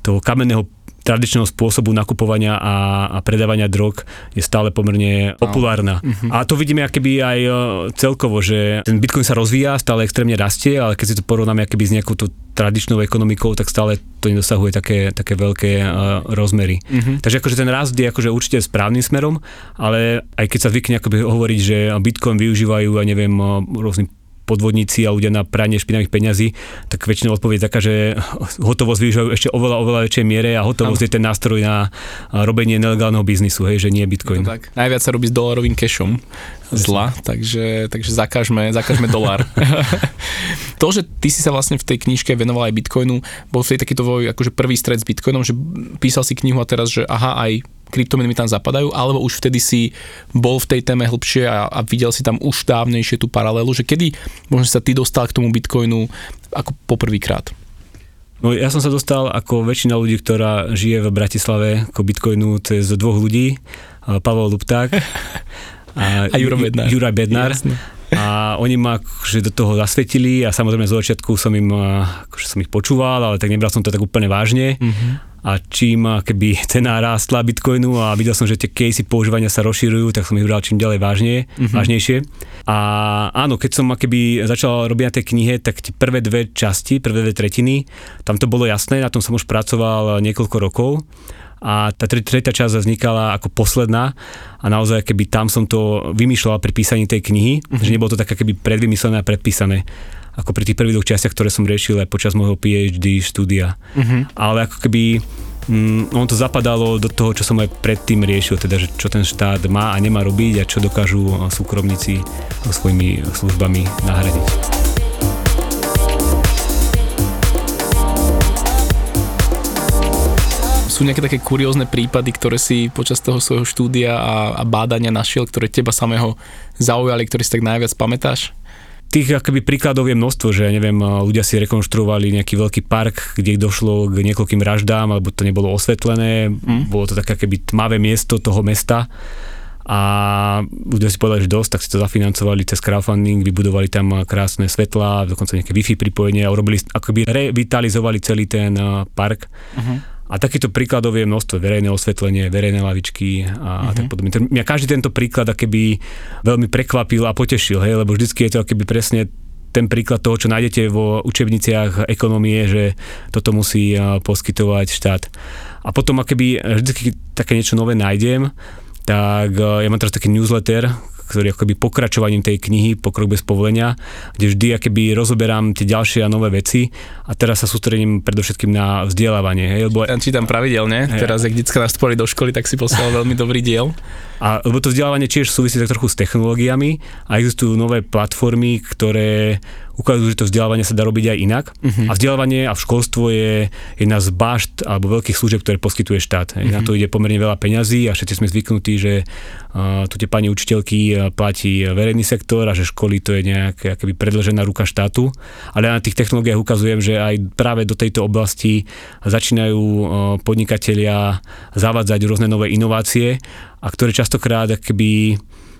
B: toho kamenného tradičného spôsobu nakupovania a, a predávania drog je stále pomerne populárna. Uh-huh. A to vidíme akéby aj e, celkovo, že ten Bitcoin sa rozvíja, stále extrémne rastie, ale keď si to porovnáme akéby s nejakou tú tradičnou ekonomikou, tak stále to nedosahuje také, také veľké uh, rozmery. Uh-huh. Takže akože ten rast je akože určite správnym smerom, ale aj keď sa zvykne akoby hovoriť, že Bitcoin využívajú, ja neviem, rôzny podvodníci a ľudia na pranie špinavých peňazí, tak väčšinou odpoveď taká, že hotovosť využívajú ešte oveľa, oveľa väčšej miere a hotovosť je ten nástroj na robenie nelegálneho biznisu, hej, že nie Bitcoin.
A: tak. Najviac sa robí s dolarovým cashom zla, takže, takže zakážme, zakážme dolár. to, že ty si sa vlastne v tej knižke venoval aj Bitcoinu, bol tej taký tvoj akože prvý stred s Bitcoinom, že písal si knihu a teraz, že aha, aj kryptomeny mi tam zapadajú, alebo už vtedy si bol v tej téme hlbšie a, a videl si tam už dávnejšie tú paralelu, že kedy možno sa ty dostal k tomu Bitcoinu ako poprvýkrát?
B: No ja som sa dostal ako väčšina ľudí, ktorá žije v Bratislave ako Bitcoinu cez dvoch ľudí, Pavel Lupták
A: a, a Juro Bednár.
B: Juraj Bednár. A oni ma akože do toho zasvetili a samozrejme z začiatku som im, akože som ich počúval, ale tak nebral som to tak úplne vážne. Mm-hmm a čím keby cena rástla Bitcoinu a videl som, že tie casey používania sa rozširujú, tak som ich bral čím ďalej vážne, mm-hmm. vážnejšie. A áno, keď som keby začal robiť na tej knihe, tak tie prvé dve časti, prvé dve tretiny, tam to bolo jasné, na tom som už pracoval niekoľko rokov a tá tretia časť vznikala ako posledná a naozaj keby tam som to vymýšľal pri písaní tej knihy, mm-hmm. že nebolo to tak keby predvymyslené a predpísané ako pri tých prvých dvoch častiach, ktoré som riešil aj počas môjho PhD štúdia. Uh-huh. Ale ako keby mm, on to zapadalo do toho, čo som aj predtým riešil, teda že čo ten štát má a nemá robiť a čo dokážu súkromníci svojimi službami nahradiť.
A: Sú nejaké také kuriózne prípady, ktoré si počas toho svojho štúdia a, a bádania našiel, ktoré teba samého zaujali, ktorý si tak najviac pamätáš?
B: tých akoby príkladov je množstvo, že ja neviem, ľudia si rekonštruovali nejaký veľký park, kde došlo k niekoľkým vraždám, alebo to nebolo osvetlené, mm. bolo to také keby tmavé miesto toho mesta a ľudia si povedali, že dosť, tak si to zafinancovali cez crowdfunding, vybudovali tam krásne svetla, dokonca nejaké Wi-Fi pripojenie a urobili, akoby revitalizovali celý ten park. Uh-huh A takýchto príkladov je množstvo, verejné osvetlenie, verejné lavičky a, uh-huh. tak podobne. Mňa každý tento príklad akéby veľmi prekvapil a potešil, hej, lebo vždycky je to akéby presne ten príklad toho, čo nájdete vo učebniciach ekonomie, že toto musí poskytovať štát. A potom, akéby vždy také niečo nové nájdem, tak ja mám teraz taký newsletter, ktorý je akoby pokračovaním tej knihy Pokrok bez povolenia, kde vždy akoby rozoberám tie ďalšie a nové veci a teraz sa sústredím predovšetkým na vzdelávanie. Hej,
A: lebo... Ja čítam pravidelne, hej. teraz, ak detská nastupovali do školy, tak si poslal veľmi dobrý diel.
B: A lebo to vzdelávanie tiež súvisí tak trochu s technológiami a existujú nové platformy, ktoré ukazujú, že to vzdelávanie sa dá robiť aj inak. Uh-huh. A vzdelávanie a v školstvo je jedna z bašt alebo veľkých služieb, ktoré poskytuje štát. Uh-huh. Na to ide pomerne veľa peňazí a všetci sme zvyknutí, že uh, tu tie pani učiteľky platí verejný sektor a že školy to je nejaká akoby predlžená ruka štátu. Ale na tých technológiách ukazujem, že aj práve do tejto oblasti začínajú uh, podnikatelia zavádzať rôzne nové inovácie a ktoré častokrát akoby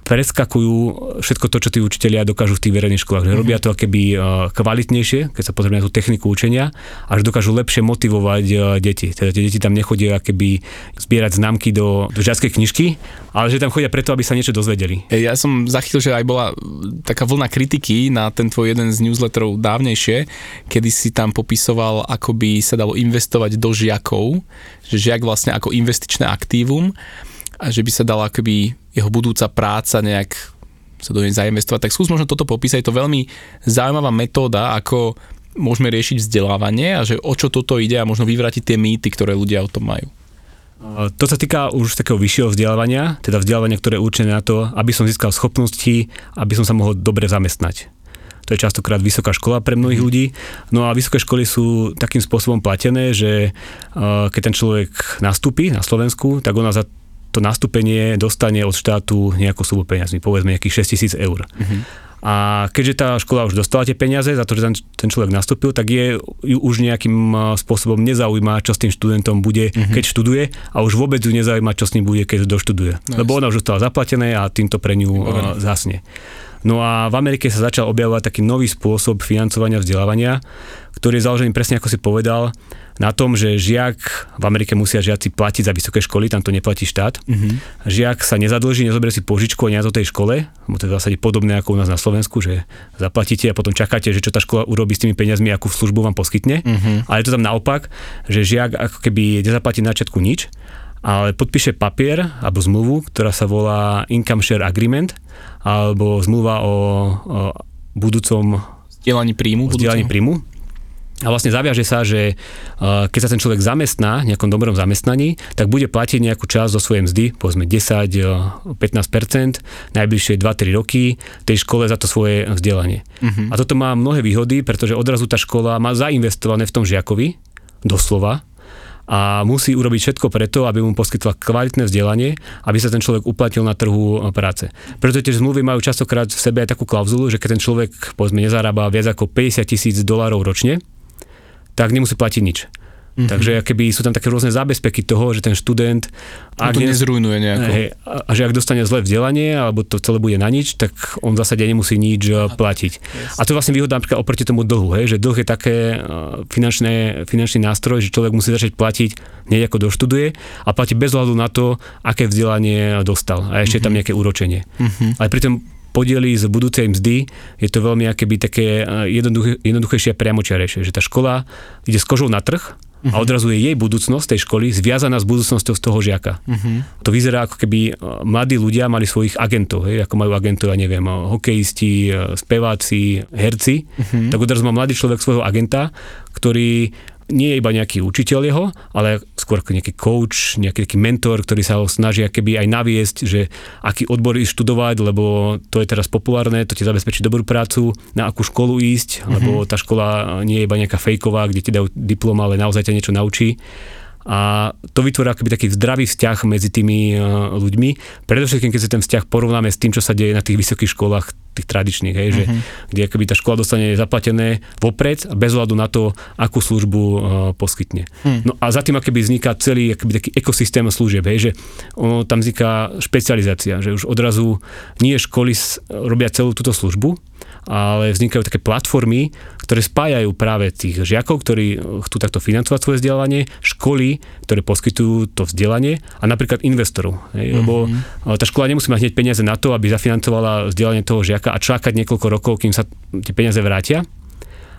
B: preskakujú všetko to, čo tí učitelia dokážu v tých verejných školách. Mm-hmm. Robia to akéby e, kvalitnejšie, keď sa pozrieme na tú techniku učenia, až dokážu lepšie motivovať e, deti. Teda tie deti tam nechodia akéby zbierať známky do, do žiackej knižky, ale že tam chodia preto, aby sa niečo dozvedeli.
A: Ja som zachytil, že aj bola taká vlna kritiky na ten tvoj jeden z newsletterov dávnejšie, kedy si tam popisoval, ako by sa dalo investovať do žiakov, že žiak vlastne ako investičné aktívum a že by sa dala akoby jeho budúca práca nejak sa do nej zainvestovať. Tak skús možno toto popísať, je to veľmi zaujímavá metóda, ako môžeme riešiť vzdelávanie a že o čo toto ide a možno vyvrátiť tie mýty, ktoré ľudia o tom majú.
B: To sa týka už takého vyššieho vzdelávania, teda vzdelávania, ktoré je určené na to, aby som získal schopnosti, aby som sa mohol dobre zamestnať. To je častokrát vysoká škola pre mnohých mhm. ľudí. No a vysoké školy sú takým spôsobom platené, že keď ten človek nastúpi na Slovensku, tak ona za to nastúpenie dostane od štátu nejakú sumu peniazmi, povedzme nejakých 6 tisíc eur. Uh-huh. A keďže tá škola už dostala tie peniaze za to, že ten, človek nastúpil, tak je ju už nejakým spôsobom nezaujíma, čo s tým študentom bude, uh-huh. keď študuje a už vôbec ju nezaujíma, čo s ním bude, keď doštuduje. No, Lebo ona už dostala zaplatené a týmto pre ňu uh, zasne. No a v Amerike sa začal objavovať taký nový spôsob financovania vzdelávania, ktorý je založený presne ako si povedal, na tom, že žiak, v Amerike musia žiaci platiť za vysoké školy, tam to neplatí štát. Mm-hmm. Žiak sa nezadlží, nezoberie si požičku na to tej škole, to je v zásade podobné ako u nás na Slovensku, že zaplatíte a potom čakáte, že čo tá škola urobí s tými peniazmi, akú službu vám poskytne. Mm-hmm. Ale je to tam naopak, že žiak ako keby nezaplatí na začiatku nič, ale podpíše papier alebo zmluvu, ktorá sa volá Income Share Agreement, alebo zmluva o, o budúcom
A: Zdieľaní príjmu.
B: Zdieľaní príjmu a vlastne zaviaže sa, že keď sa ten človek zamestná v nejakom dobrom zamestnaní, tak bude platiť nejakú časť zo svojej mzdy, povedzme 10-15%, najbližšie 2-3 roky tej škole za to svoje vzdelanie. Uh-huh. A toto má mnohé výhody, pretože odrazu tá škola má zainvestované v tom žiakovi, doslova, a musí urobiť všetko preto, aby mu poskytla kvalitné vzdelanie, aby sa ten človek uplatnil na trhu práce. Preto tie zmluvy majú častokrát v sebe aj takú klauzulu, že keď ten človek povedzme nezarába viac ako 50 tisíc dolárov ročne, tak nemusí platiť nič. Mm-hmm. Takže keby sú tam také rôzne zábezpeky toho, že ten študent...
A: No to ne, nezrujnuje nejako.
B: Hej, a, a že ak dostane zlé vzdelanie, alebo to celé bude na nič, tak on v zásade nemusí nič a, platiť. Yes. A to je vlastne výhoda napríklad oproti tomu dlhu, hej, že dlh je také finančné, finančný nástroj, že človek musí začať platiť hneď ako doštuduje a platí bez hľadu na to, aké vzdelanie dostal. A ešte mm-hmm. je tam mhm. nejaké úročenie. Mm-hmm. Ale pri tom podiely z budúcej mzdy, je to veľmi akéby také eh, jednoduché, jednoduchejšie a priamočiarejšie, že tá škola ide s kožou na trh. A odrazu je jej budúcnosť tej školy zviazaná s budúcnosťou z toho žiaka. Uh-huh. To vyzerá ako keby eh, mladí ľudia mali svojich agentov, hej, ako majú agentov, ja neviem, eh, hokejisti, speváci, herci, uh-huh. tak odrazu má mladý človek svojho agenta, ktorý nie je iba nejaký učiteľ jeho, ale skôr nejaký coach, nejaký taký mentor, ktorý sa ho snaží keby aj naviesť, že aký odbor ísť študovať, lebo to je teraz populárne, to ti zabezpečí dobrú prácu, na akú školu ísť, mm-hmm. lebo tá škola nie je iba nejaká fejková, kde ti dajú diplom, ale naozaj ťa niečo naučí a to vytvorí akoby taký zdravý vzťah medzi tými e, ľuďmi. Predovšetkým, keď sa ten vzťah porovnáme s tým, čo sa deje na tých vysokých školách, tých tradičných, hej, mm-hmm. že, mhm. kde akoby tá škola dostane zaplatené vopred, bez hľadu na to, akú službu uh, poskytne. Mm. No a za tým akoby vzniká celý akoby taký ekosystém služieb, hej, že ono, tam vzniká špecializácia, že už odrazu nie školy robia celú túto službu, ale vznikajú také platformy, ktoré spájajú práve tých žiakov, ktorí chcú takto financovať svoje vzdelanie, školy, ktoré poskytujú to vzdelanie a napríklad investorov. Hej, lebo mm-hmm. tá škola nemusí mať hneď peniaze na to, aby zafinancovala vzdelanie toho žiaka a čakať niekoľko rokov, kým sa tie peniaze vrátia.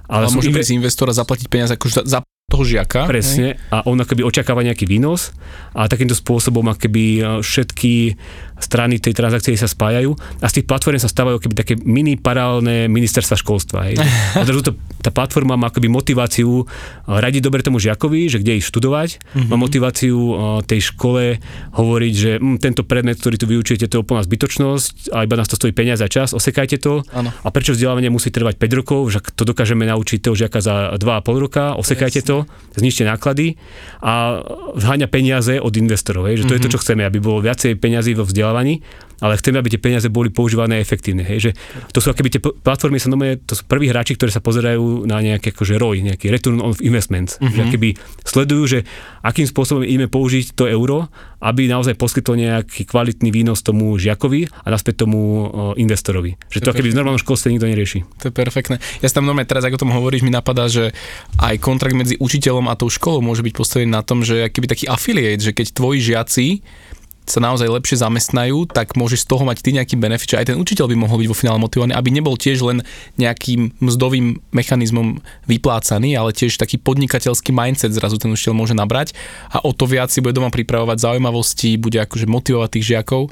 A: Ale, ale môže inve... investora zaplatiť peniaze ako za toho žiaka.
B: Presne. Hej. A on akoby očakáva nejaký výnos a takýmto spôsobom akoby e, všetky strany tej transakcie sa spájajú a z tých platform sa stávajú keby také mini paralelné ministerstva školstva. Hej. A to, tá platforma má akoby motiváciu eh, radiť dobre tomu žiakovi, že kde ich študovať, mm-hmm. má motiváciu eh, tej škole hovoriť, že hm, tento predmet, ktorý tu vyučujete, to je úplná zbytočnosť a iba nás to stojí peniaze a čas, osekajte to. Ano. A prečo vzdelávanie musí trvať 5 rokov, že to dokážeme naučiť toho žiaka za 2,5 roka, osekajte Presne. to, zničte náklady a zháňa peniaze od investorov. Hej, že to mm-hmm. je to, mhm. čo chceme, aby bolo viacej peniazy vo vzdelávaní ale chceme, aby tie peniaze boli používané efektívne. Hej, že to sú akéby tie platformy sa nomuje, to sú prví hráči, ktorí sa pozerajú na nejaký akože ROI, nejaký return on investments. Mm-hmm. Že mhm. akéby sledujú, že akým spôsobom ideme použiť to euro, aby naozaj poskytlo nejaký kvalitný výnos tomu žiakovi a naspäť tomu investorovi. Že to, to akéby v normálnom školstve nikto nerieši.
A: To je perfektné. Ja tam normálne teraz, ako o tom hovoríš, mi napadá, že aj kontrakt medzi učiteľom a tou školou môže byť postavený na tom, že akýby taký affiliate, že keď tvoji žiaci sa naozaj lepšie zamestnajú, tak môžeš z toho mať ty nejaký benefit, že aj ten učiteľ by mohol byť vo finále motivovaný, aby nebol tiež len nejakým mzdovým mechanizmom vyplácaný, ale tiež taký podnikateľský mindset zrazu ten učiteľ môže nabrať a o to viac si bude doma pripravovať zaujímavosti, bude akože motivovať tých žiakov.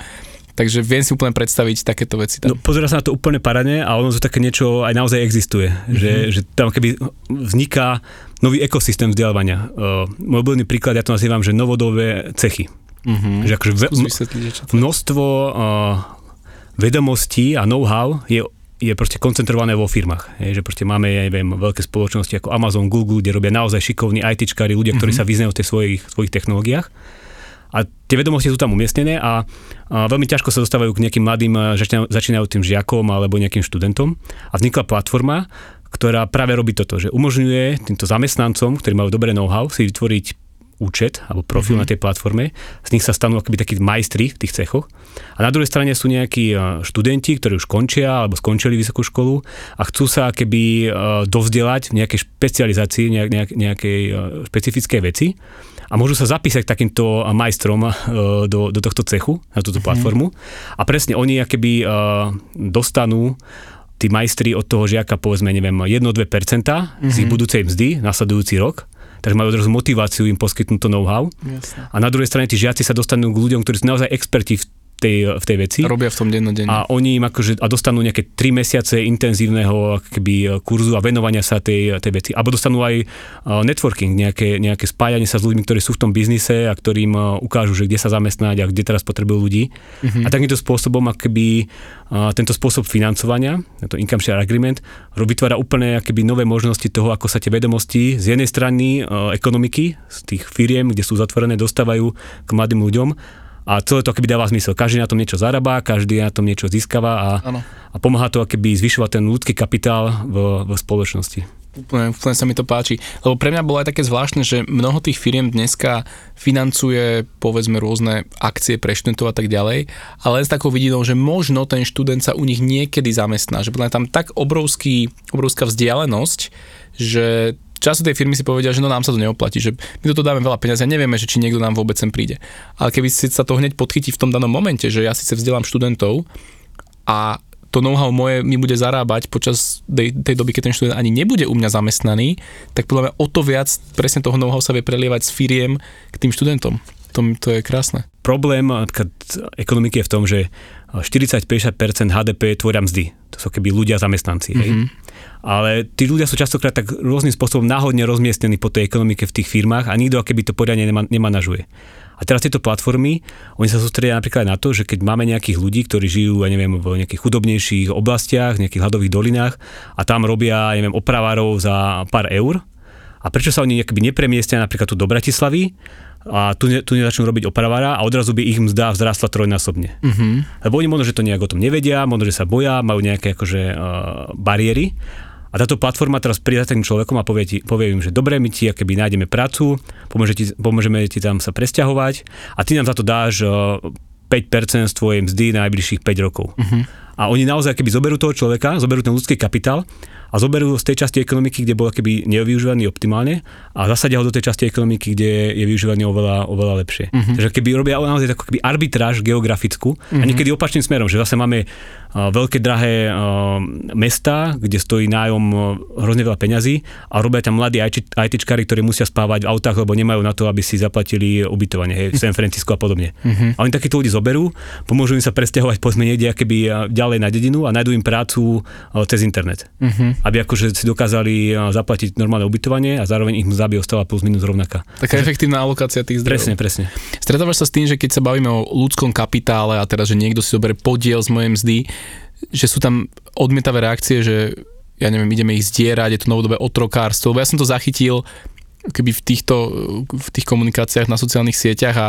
A: Takže viem si úplne predstaviť takéto veci.
B: Tam. No, pozera sa na to úplne parane a ono to také niečo aj naozaj existuje. Mm-hmm. Že, že tam keby vzniká nový ekosystém vzdelávania. Uh, môj obľúbený príklad, ja to nazývam, že novodové cechy.
A: Mm-hmm. Že akože ve,
B: množstvo uh, vedomostí a know-how je je proste koncentrované vo firmách. Je, že proste máme, ja neviem, veľké spoločnosti ako Amazon, Google, kde robia naozaj šikovní ITčkári, ľudia, ktorí mm-hmm. sa vyznajú v tých svojich, svojich technológiách. A tie vedomosti sú tam umiestnené a, a veľmi ťažko sa dostávajú k nejakým mladým začínajúcim žiakom alebo nejakým študentom. A vznikla platforma, ktorá práve robí toto, že umožňuje týmto zamestnancom, ktorí majú dobré know-how, si vytvoriť účet alebo profil mm-hmm. na tej platforme, z nich sa stanú akoby takí majstri v tých cechoch. A na druhej strane sú nejakí e, študenti, ktorí už končia alebo skončili vysokú školu a chcú sa keby e, dovzdelať v nejakej špecializácii, nejak, nejakej e, špecifickej veci a môžu sa zapísať takýmto majstrom do, do tohto cechu, na túto mm-hmm. platformu a presne oni keby dostanú tí majstri od toho žiaka povedzme, neviem, 1-2% mm-hmm. z ich mhm. budúcej mzdy nasledujúci rok takže majú odrazu motiváciu im poskytnúť to know-how. Jasne. A na druhej strane tí žiaci sa dostanú k ľuďom, ktorí sú naozaj experti v tej, v tej veci.
A: Robia v tom dennodenne.
B: A oni im akože, a dostanú nejaké 3 mesiace intenzívneho keby, kurzu a venovania sa tej, tej veci. Alebo dostanú aj networking, nejaké, nejaké spájanie sa s ľuďmi, ktorí sú v tom biznise a ktorým ukážu, že kde sa zamestnať a kde teraz potrebujú ľudí. Mm-hmm. A takýmto spôsobom, akoby tento spôsob financovania, to income share agreement, vytvára úplne akoby nové možnosti toho, ako sa tie vedomosti z jednej strany ekonomiky, z tých firiem, kde sú zatvorené, dostávajú k mladým ľuďom a celé to keby dáva zmysel. Každý na tom niečo zarába, každý na tom niečo získava a, a pomáha to keby zvyšovať ten ľudský kapitál v, v spoločnosti.
A: Úplne, úplne sa mi to páči. Lebo pre mňa bolo aj také zvláštne, že mnoho tých firiem dneska financuje povedzme rôzne akcie pre študentov a tak ďalej, ale s takou vidinou, že možno ten študent sa u nich niekedy zamestná, že je tam tak obrovský, obrovská vzdialenosť, že času tej firmy si povedia, že no nám sa to neoplatí, že my toto dáme veľa peniazí a nevieme, že či niekto nám vôbec sem príde. Ale keby si sa to hneď podchytí v tom danom momente, že ja síce vzdelám študentov a to know-how moje mi bude zarábať počas tej, tej doby, keď ten študent ani nebude u mňa zamestnaný, tak podľa mňa o to viac presne toho know-how sa vie prelievať s firiem k tým študentom. To, to je krásne.
B: Problém ekonomiky je v tom, že 40-50% HDP tvoria mzdy. To sú keby ľudia zamestnanci. Mm-hmm. Hej? Ale tí ľudia sú častokrát tak rôznym spôsobom náhodne rozmiestnení po tej ekonomike v tých firmách a nikto keby to poriadne nemanažuje. A teraz tieto platformy, oni sa sústredia napríklad na to, že keď máme nejakých ľudí, ktorí žijú, ja neviem, v nejakých chudobnejších oblastiach, nejakých hladových dolinách a tam robia, ja neviem, opravárov za pár eur, a prečo sa oni nepremiestia napríklad tu do Bratislavy a tu, ne, tu nezačnú robiť opravára a odrazu by ich mzda vzrastla trojnásobne. Uh-huh. Lebo oni možno, že to nejak o tom nevedia, možno, že sa boja, majú nejaké akože, uh, bariéry a táto platforma teraz príde za tým človekom a povie, ti, povie im, že dobre, my ti keby nájdeme prácu, pomôže ti, pomôžeme ti tam sa presťahovať a ty nám za to dáš 5% z tvojej mzdy na najbližších 5 rokov. Uh-huh. A oni naozaj keby zoberú toho človeka, zoberú ten ľudský kapitál a zoberú z tej časti ekonomiky, kde bol keby nevyužívaný optimálne a zasadia ho do tej časti ekonomiky, kde je využívaný oveľa, oveľa lepšie. Uh-huh. Takže keby robia naozaj takú keby arbitráž geografickú uh-huh. a mhm. niekedy opačným smerom, že zase máme veľké drahé mesta, kde stojí nájom hrozne veľa peňazí a robia tam mladí ITčkári, ktorí musia spávať v autách, lebo nemajú na to, aby si zaplatili ubytovanie, hej, v San Francisco a podobne. Uh-huh. A oni takýchto ľudí zoberú, pomôžu im sa presťahovať po zmene keby ďalej na dedinu a nájdú im prácu cez internet. Uh-huh. Aby akože si dokázali zaplatiť normálne ubytovanie a zároveň ich mzda by ostala plus minus rovnaká.
A: Taká efektívna alokácia tých zdrojov.
B: Presne, presne.
A: Stretávaš sa s tým, že keď sa bavíme o ľudskom kapitále a teraz, že niekto si zoberie podiel z mojej mzdy, že sú tam odmietavé reakcie, že ja neviem, ideme ich zdierať, je to novodobé otrokárstvo, lebo ja som to zachytil keby v týchto, v tých komunikáciách na sociálnych sieťach a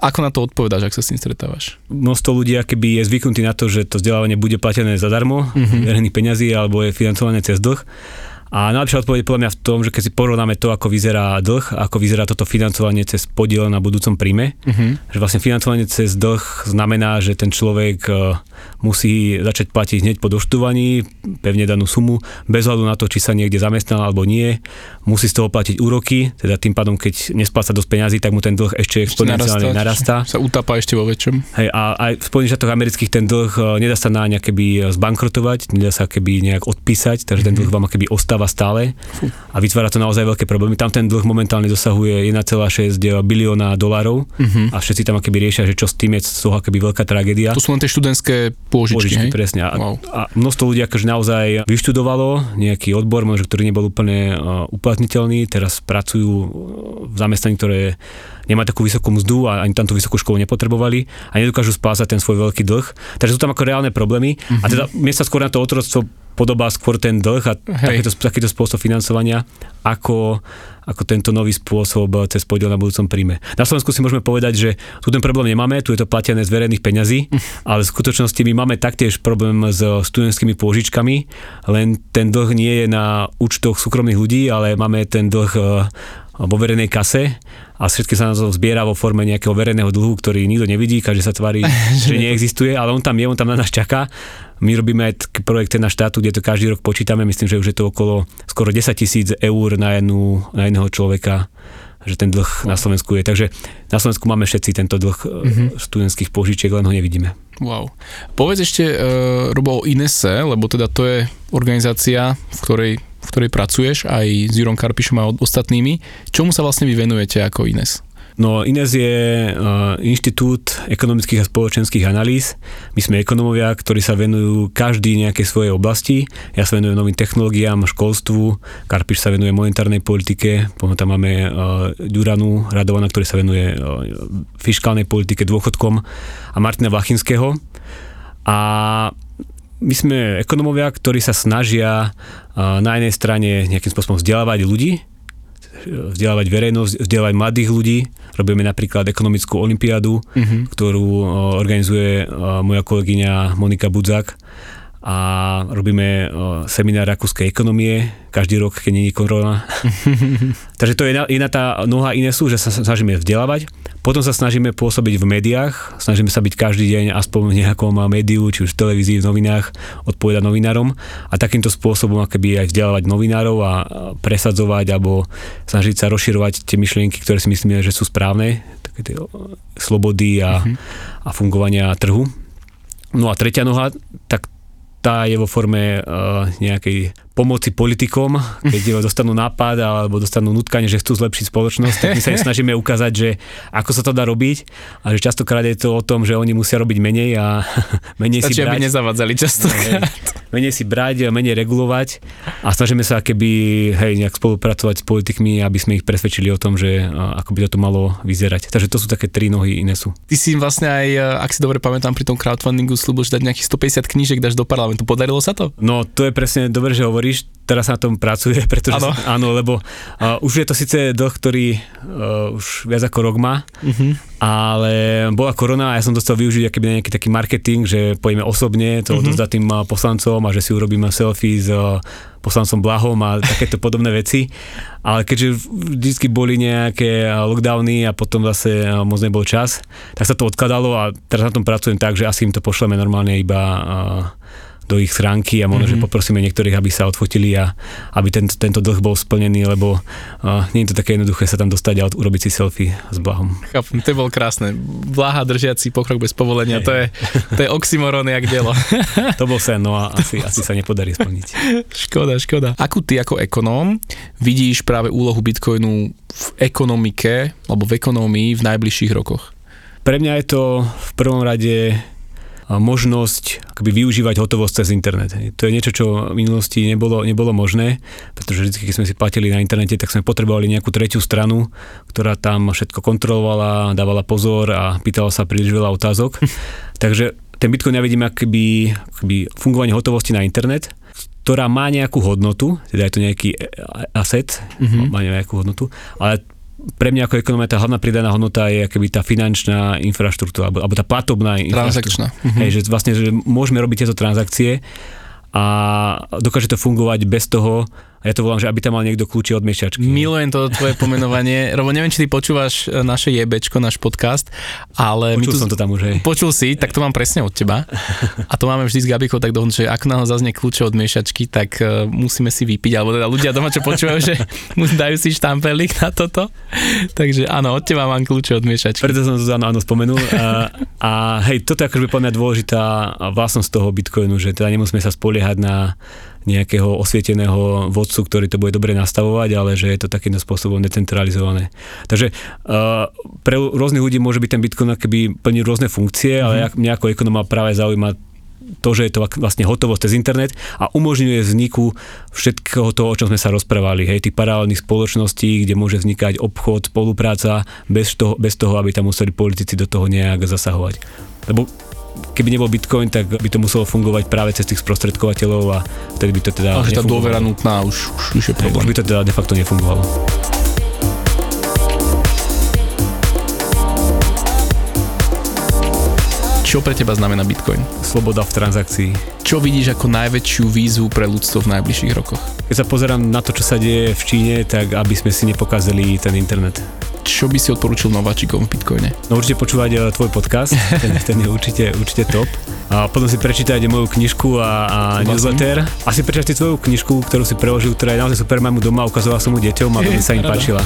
A: ako na to odpovedáš, ak sa s tým stretávaš?
B: Množstvo ľudí keby je zvyknutí na to, že to vzdelávanie bude platené zadarmo, mm-hmm. verejných peňazí alebo je financované cez dlh a najlepšia odpoveď podľa mňa v tom, že keď si porovnáme to, ako vyzerá dlh, ako vyzerá toto financovanie cez podiel na budúcom príjme, uh-huh. že vlastne financovanie cez dlh znamená, že ten človek e, musí začať platiť hneď po doštúvaní pevne danú sumu, bez hľadu na to, či sa niekde zamestnal alebo nie, musí z toho platiť úroky, teda tým pádom, keď nespláca dosť peňazí, tak mu ten dlh ešte exponenciálne narastá.
A: Sa utápa ešte vo väčšom.
B: Hej, a aj v Spojených štátoch amerických ten dlh e, nedá sa na keby zbankrotovať, nedá sa keby nejak odpísať, takže ten mhm. dlh vám keby ostáva stále a vytvára to naozaj veľké problémy. Tam ten dlh momentálne dosahuje 1,6 bilióna dolárov uh-huh. a všetci tam akoby riešia, že čo s tým je z toho akoby veľká tragédia.
A: To sú len tie študentské pôžičky, pôžičky
B: presne. A, wow. a množstvo ľudí akože naozaj vyštudovalo nejaký odbor, možno, ktorý nebol úplne uh, uplatniteľný, teraz pracujú v zamestnaní, ktoré nemá takú vysokú mzdu a ani tam tú vysokú školu nepotrebovali a nedokážu spásať ten svoj veľký dlh. Takže sú tam ako reálne problémy uh-huh. a teda mne sa skôr na to otroctvo podobá skôr ten dlh a takýto, takýto spôsob financovania, ako, ako tento nový spôsob cez podiel na budúcom príjme. Na Slovensku si môžeme povedať, že tu ten problém nemáme, tu je to platené z verejných peňazí, ale v skutočnosti my máme taktiež problém s studentskými pôžičkami, len ten dlh nie je na účtoch súkromných ľudí, ale máme ten dlh eh, vo verejnej kase a všetky sa na to zbiera vo forme nejakého verejného dlhu, ktorý nikto nevidí, každý sa tvári, že neexistuje, ale on tam je, on tam na nás čaká my robíme aj projekty na štátu, kde to každý rok počítame, myslím, že už je to okolo skoro 10 tisíc eur na, jednu, na jedného človeka že ten dlh na Slovensku je. Takže na Slovensku máme všetci tento dlh mm-hmm. študentských požičiek, len ho nevidíme.
A: Wow. Povedz ešte, uh, Robo, o Inese, lebo teda to je organizácia, v ktorej, v ktorej pracuješ aj s Jurom Karpišom a ostatnými. Čomu sa vlastne vy venujete ako Ines?
B: No Ines je uh, Inštitút ekonomických a spoločenských analýz. My sme ekonomovia, ktorí sa venujú každý nejakej svojej oblasti. Ja sa venujem novým technológiám, školstvu, Karpiš sa venuje monetárnej politike, potom tam máme uh, Ďuranu Radovana, ktorý sa venuje uh, fiskálnej politike, dôchodkom a Martina Vlachinského. A my sme ekonomovia, ktorí sa snažia uh, na jednej strane nejakým spôsobom vzdelávať ľudí, vzdelávať verejnosť, vzdelávať mladých ľudí. Robíme napríklad ekonomickú olimpiádu, uh-huh. ktorú organizuje moja kolegyňa Monika Budzák a robíme seminár rakúskej ekonomie každý rok, keď je korona. Takže to je jedna tá noha Inesu, že sa snažíme vzdelávať. Potom sa snažíme pôsobiť v médiách, snažíme sa byť každý deň aspoň v nejakom médiu, či už v televízii, v novinách, odpovedať novinárom a takýmto spôsobom akoby aj vzdelávať novinárov a presadzovať alebo snažiť sa rozširovať tie myšlienky, ktoré si myslíme, že sú správne, také tie slobody a, uh-huh. a fungovania trhu. No a tretia noha, tak tá je vo forme uh, nejakej pomoci politikom, keď dostanú nápad alebo dostanú nutkanie, že chcú zlepšiť spoločnosť, tak my sa snažíme ukázať, že ako sa to dá robiť a že častokrát je to o tom, že oni musia robiť menej a menej
A: Stačí,
B: si brať.
A: aby nezavadzali častokrát.
B: Menej si brať, menej regulovať a snažíme sa keby hej, nejak spolupracovať s politikmi, aby sme ich presvedčili o tom, že ako by to malo vyzerať. Takže to sú také tri nohy Inesu.
A: Ty si vlastne aj, ak si dobre pamätám, pri tom crowdfundingu slúbil, že dať nejakých 150 knížek dáš do parlamentu. Podarilo sa to?
B: No to je presne dobre, že hovorí hovoríš, teraz na tom pracuje, pretože
A: Áno.
B: áno, lebo uh, už je to síce dlh, ktorý uh, už viac ako rok má,
A: Uh-huh.
B: ale bola korona a ja som dostal využiť akýby nejaký taký marketing, že pojeme osobne to
A: Mhm.
B: mm-hmm. tým uh, poslancom a že si urobíme selfie s uh, poslancom Blahom a takéto podobné veci. Ale keďže vždy boli nejaké lockdowny a potom zase moc nebol čas, tak sa to odkladalo a teraz na tom pracujem tak, že asi im to pošleme normálne iba uh, do ich schránky a možno, mm-hmm. že poprosíme niektorých, aby sa odfotili a aby tento, tento dlh bol splnený, lebo uh, nie je to také jednoduché sa tam dostať a od- urobiť si selfie s Blahom.
A: Chápem, to bolo krásne. Vláha držiaci pokrok bez povolenia, to je, to je oxymoron jak dielo.
B: To bol sen, no a asi, asi sa nepodarí splniť.
A: škoda, škoda. Akú ty ako ekonóm vidíš práve úlohu Bitcoinu v ekonomike alebo v ekonómii v najbližších rokoch?
B: Pre mňa je to v prvom rade možnosť akoby využívať hotovosť cez internet. To je niečo, čo v minulosti nebolo, nebolo možné, pretože vždy, keď sme si platili na internete, tak sme potrebovali nejakú tretiu stranu, ktorá tam všetko kontrolovala, dávala pozor a pýtala sa príliš veľa otázok. Takže ten Bitcoin ja vidím akoby, akoby fungovanie hotovosti na internet, ktorá má nejakú hodnotu, teda je to nejaký asset,
A: Mhm.
B: má nejakú hodnotu, ale pre mňa ako ekonóma tá hlavná pridaná hodnota je akoby tá finančná infraštruktúra, alebo, alebo tá platobná infraštruktúra.
A: Mhm.
B: Hej, že vlastne, že môžeme robiť tieto transakcie a dokáže to fungovať bez toho, a ja to volám, že aby tam mal niekto kľúče od miešačky.
A: Milujem to tvoje pomenovanie, lebo neviem, či ty počúvaš e, naše jebečko, náš podcast, ale
B: Počul
A: tu...
B: som to tam už, hej.
A: Počul si, tak to mám presne od teba. A to máme vždy s Gabikou tak dohodnúť, že ak nám zaznie kľúče od miešačky, tak uh, musíme si vypiť, alebo teda ľudia doma, čo počúvajú, že dajú si štampelik na toto. Takže áno, od teba mám kľúče od miešačky.
B: Preto som to áno, áno spomenul. A, a hej, toto je akože podľa mňa dôležitá vlastnosť toho Bitcoinu, že teda nemusíme sa spoliehať na nejakého osvieteného vodcu, ktorý to bude dobre nastavovať, ale že je to takýmto spôsobom decentralizované. Takže uh, pre rôznych ľudí môže byť ten Bitcoin akoby plniť rôzne funkcie, ale mm-hmm. mňa ako ekonóma práve zaujíma to, že je to vlastne hotovosť cez internet a umožňuje vzniku všetkého toho, o čom sme sa rozprávali, hej, tých paralelných spoločností, kde môže vznikať obchod, spolupráca, bez toho, bez toho, aby tam museli politici do toho nejak zasahovať. Lebo keby nebol Bitcoin, tak by to muselo fungovať práve cez tých sprostredkovateľov a vtedy by to teda
A: Ale že tá dôvera nutná už, už, už je
B: Hej, Už
A: problém.
B: by to teda de facto nefungovalo.
A: Čo pre teba znamená Bitcoin?
B: Sloboda v transakcii.
A: Čo vidíš ako najväčšiu výzvu pre ľudstvo v najbližších rokoch?
B: Keď sa pozerám na to, čo sa deje v Číne, tak aby sme si nepokazili ten internet.
A: Čo by si odporučil nováčikom v Bitcoine?
B: No určite počúvať eh, tvoj podcast, ten, ten je určite, určite top. A potom si prečítať moju knižku a, a newsletter. A si prečítať si tvoju knižku, ktorú si preložil, ktorá je naozaj super, mám ju doma, ukazoval som ju deťom a veľmi sa im páčila.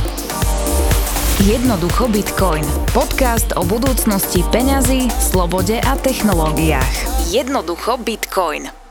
C: Jednoducho Bitcoin. Podcast o budúcnosti peňazí, slobode a technológiách. Jednoducho Bitcoin.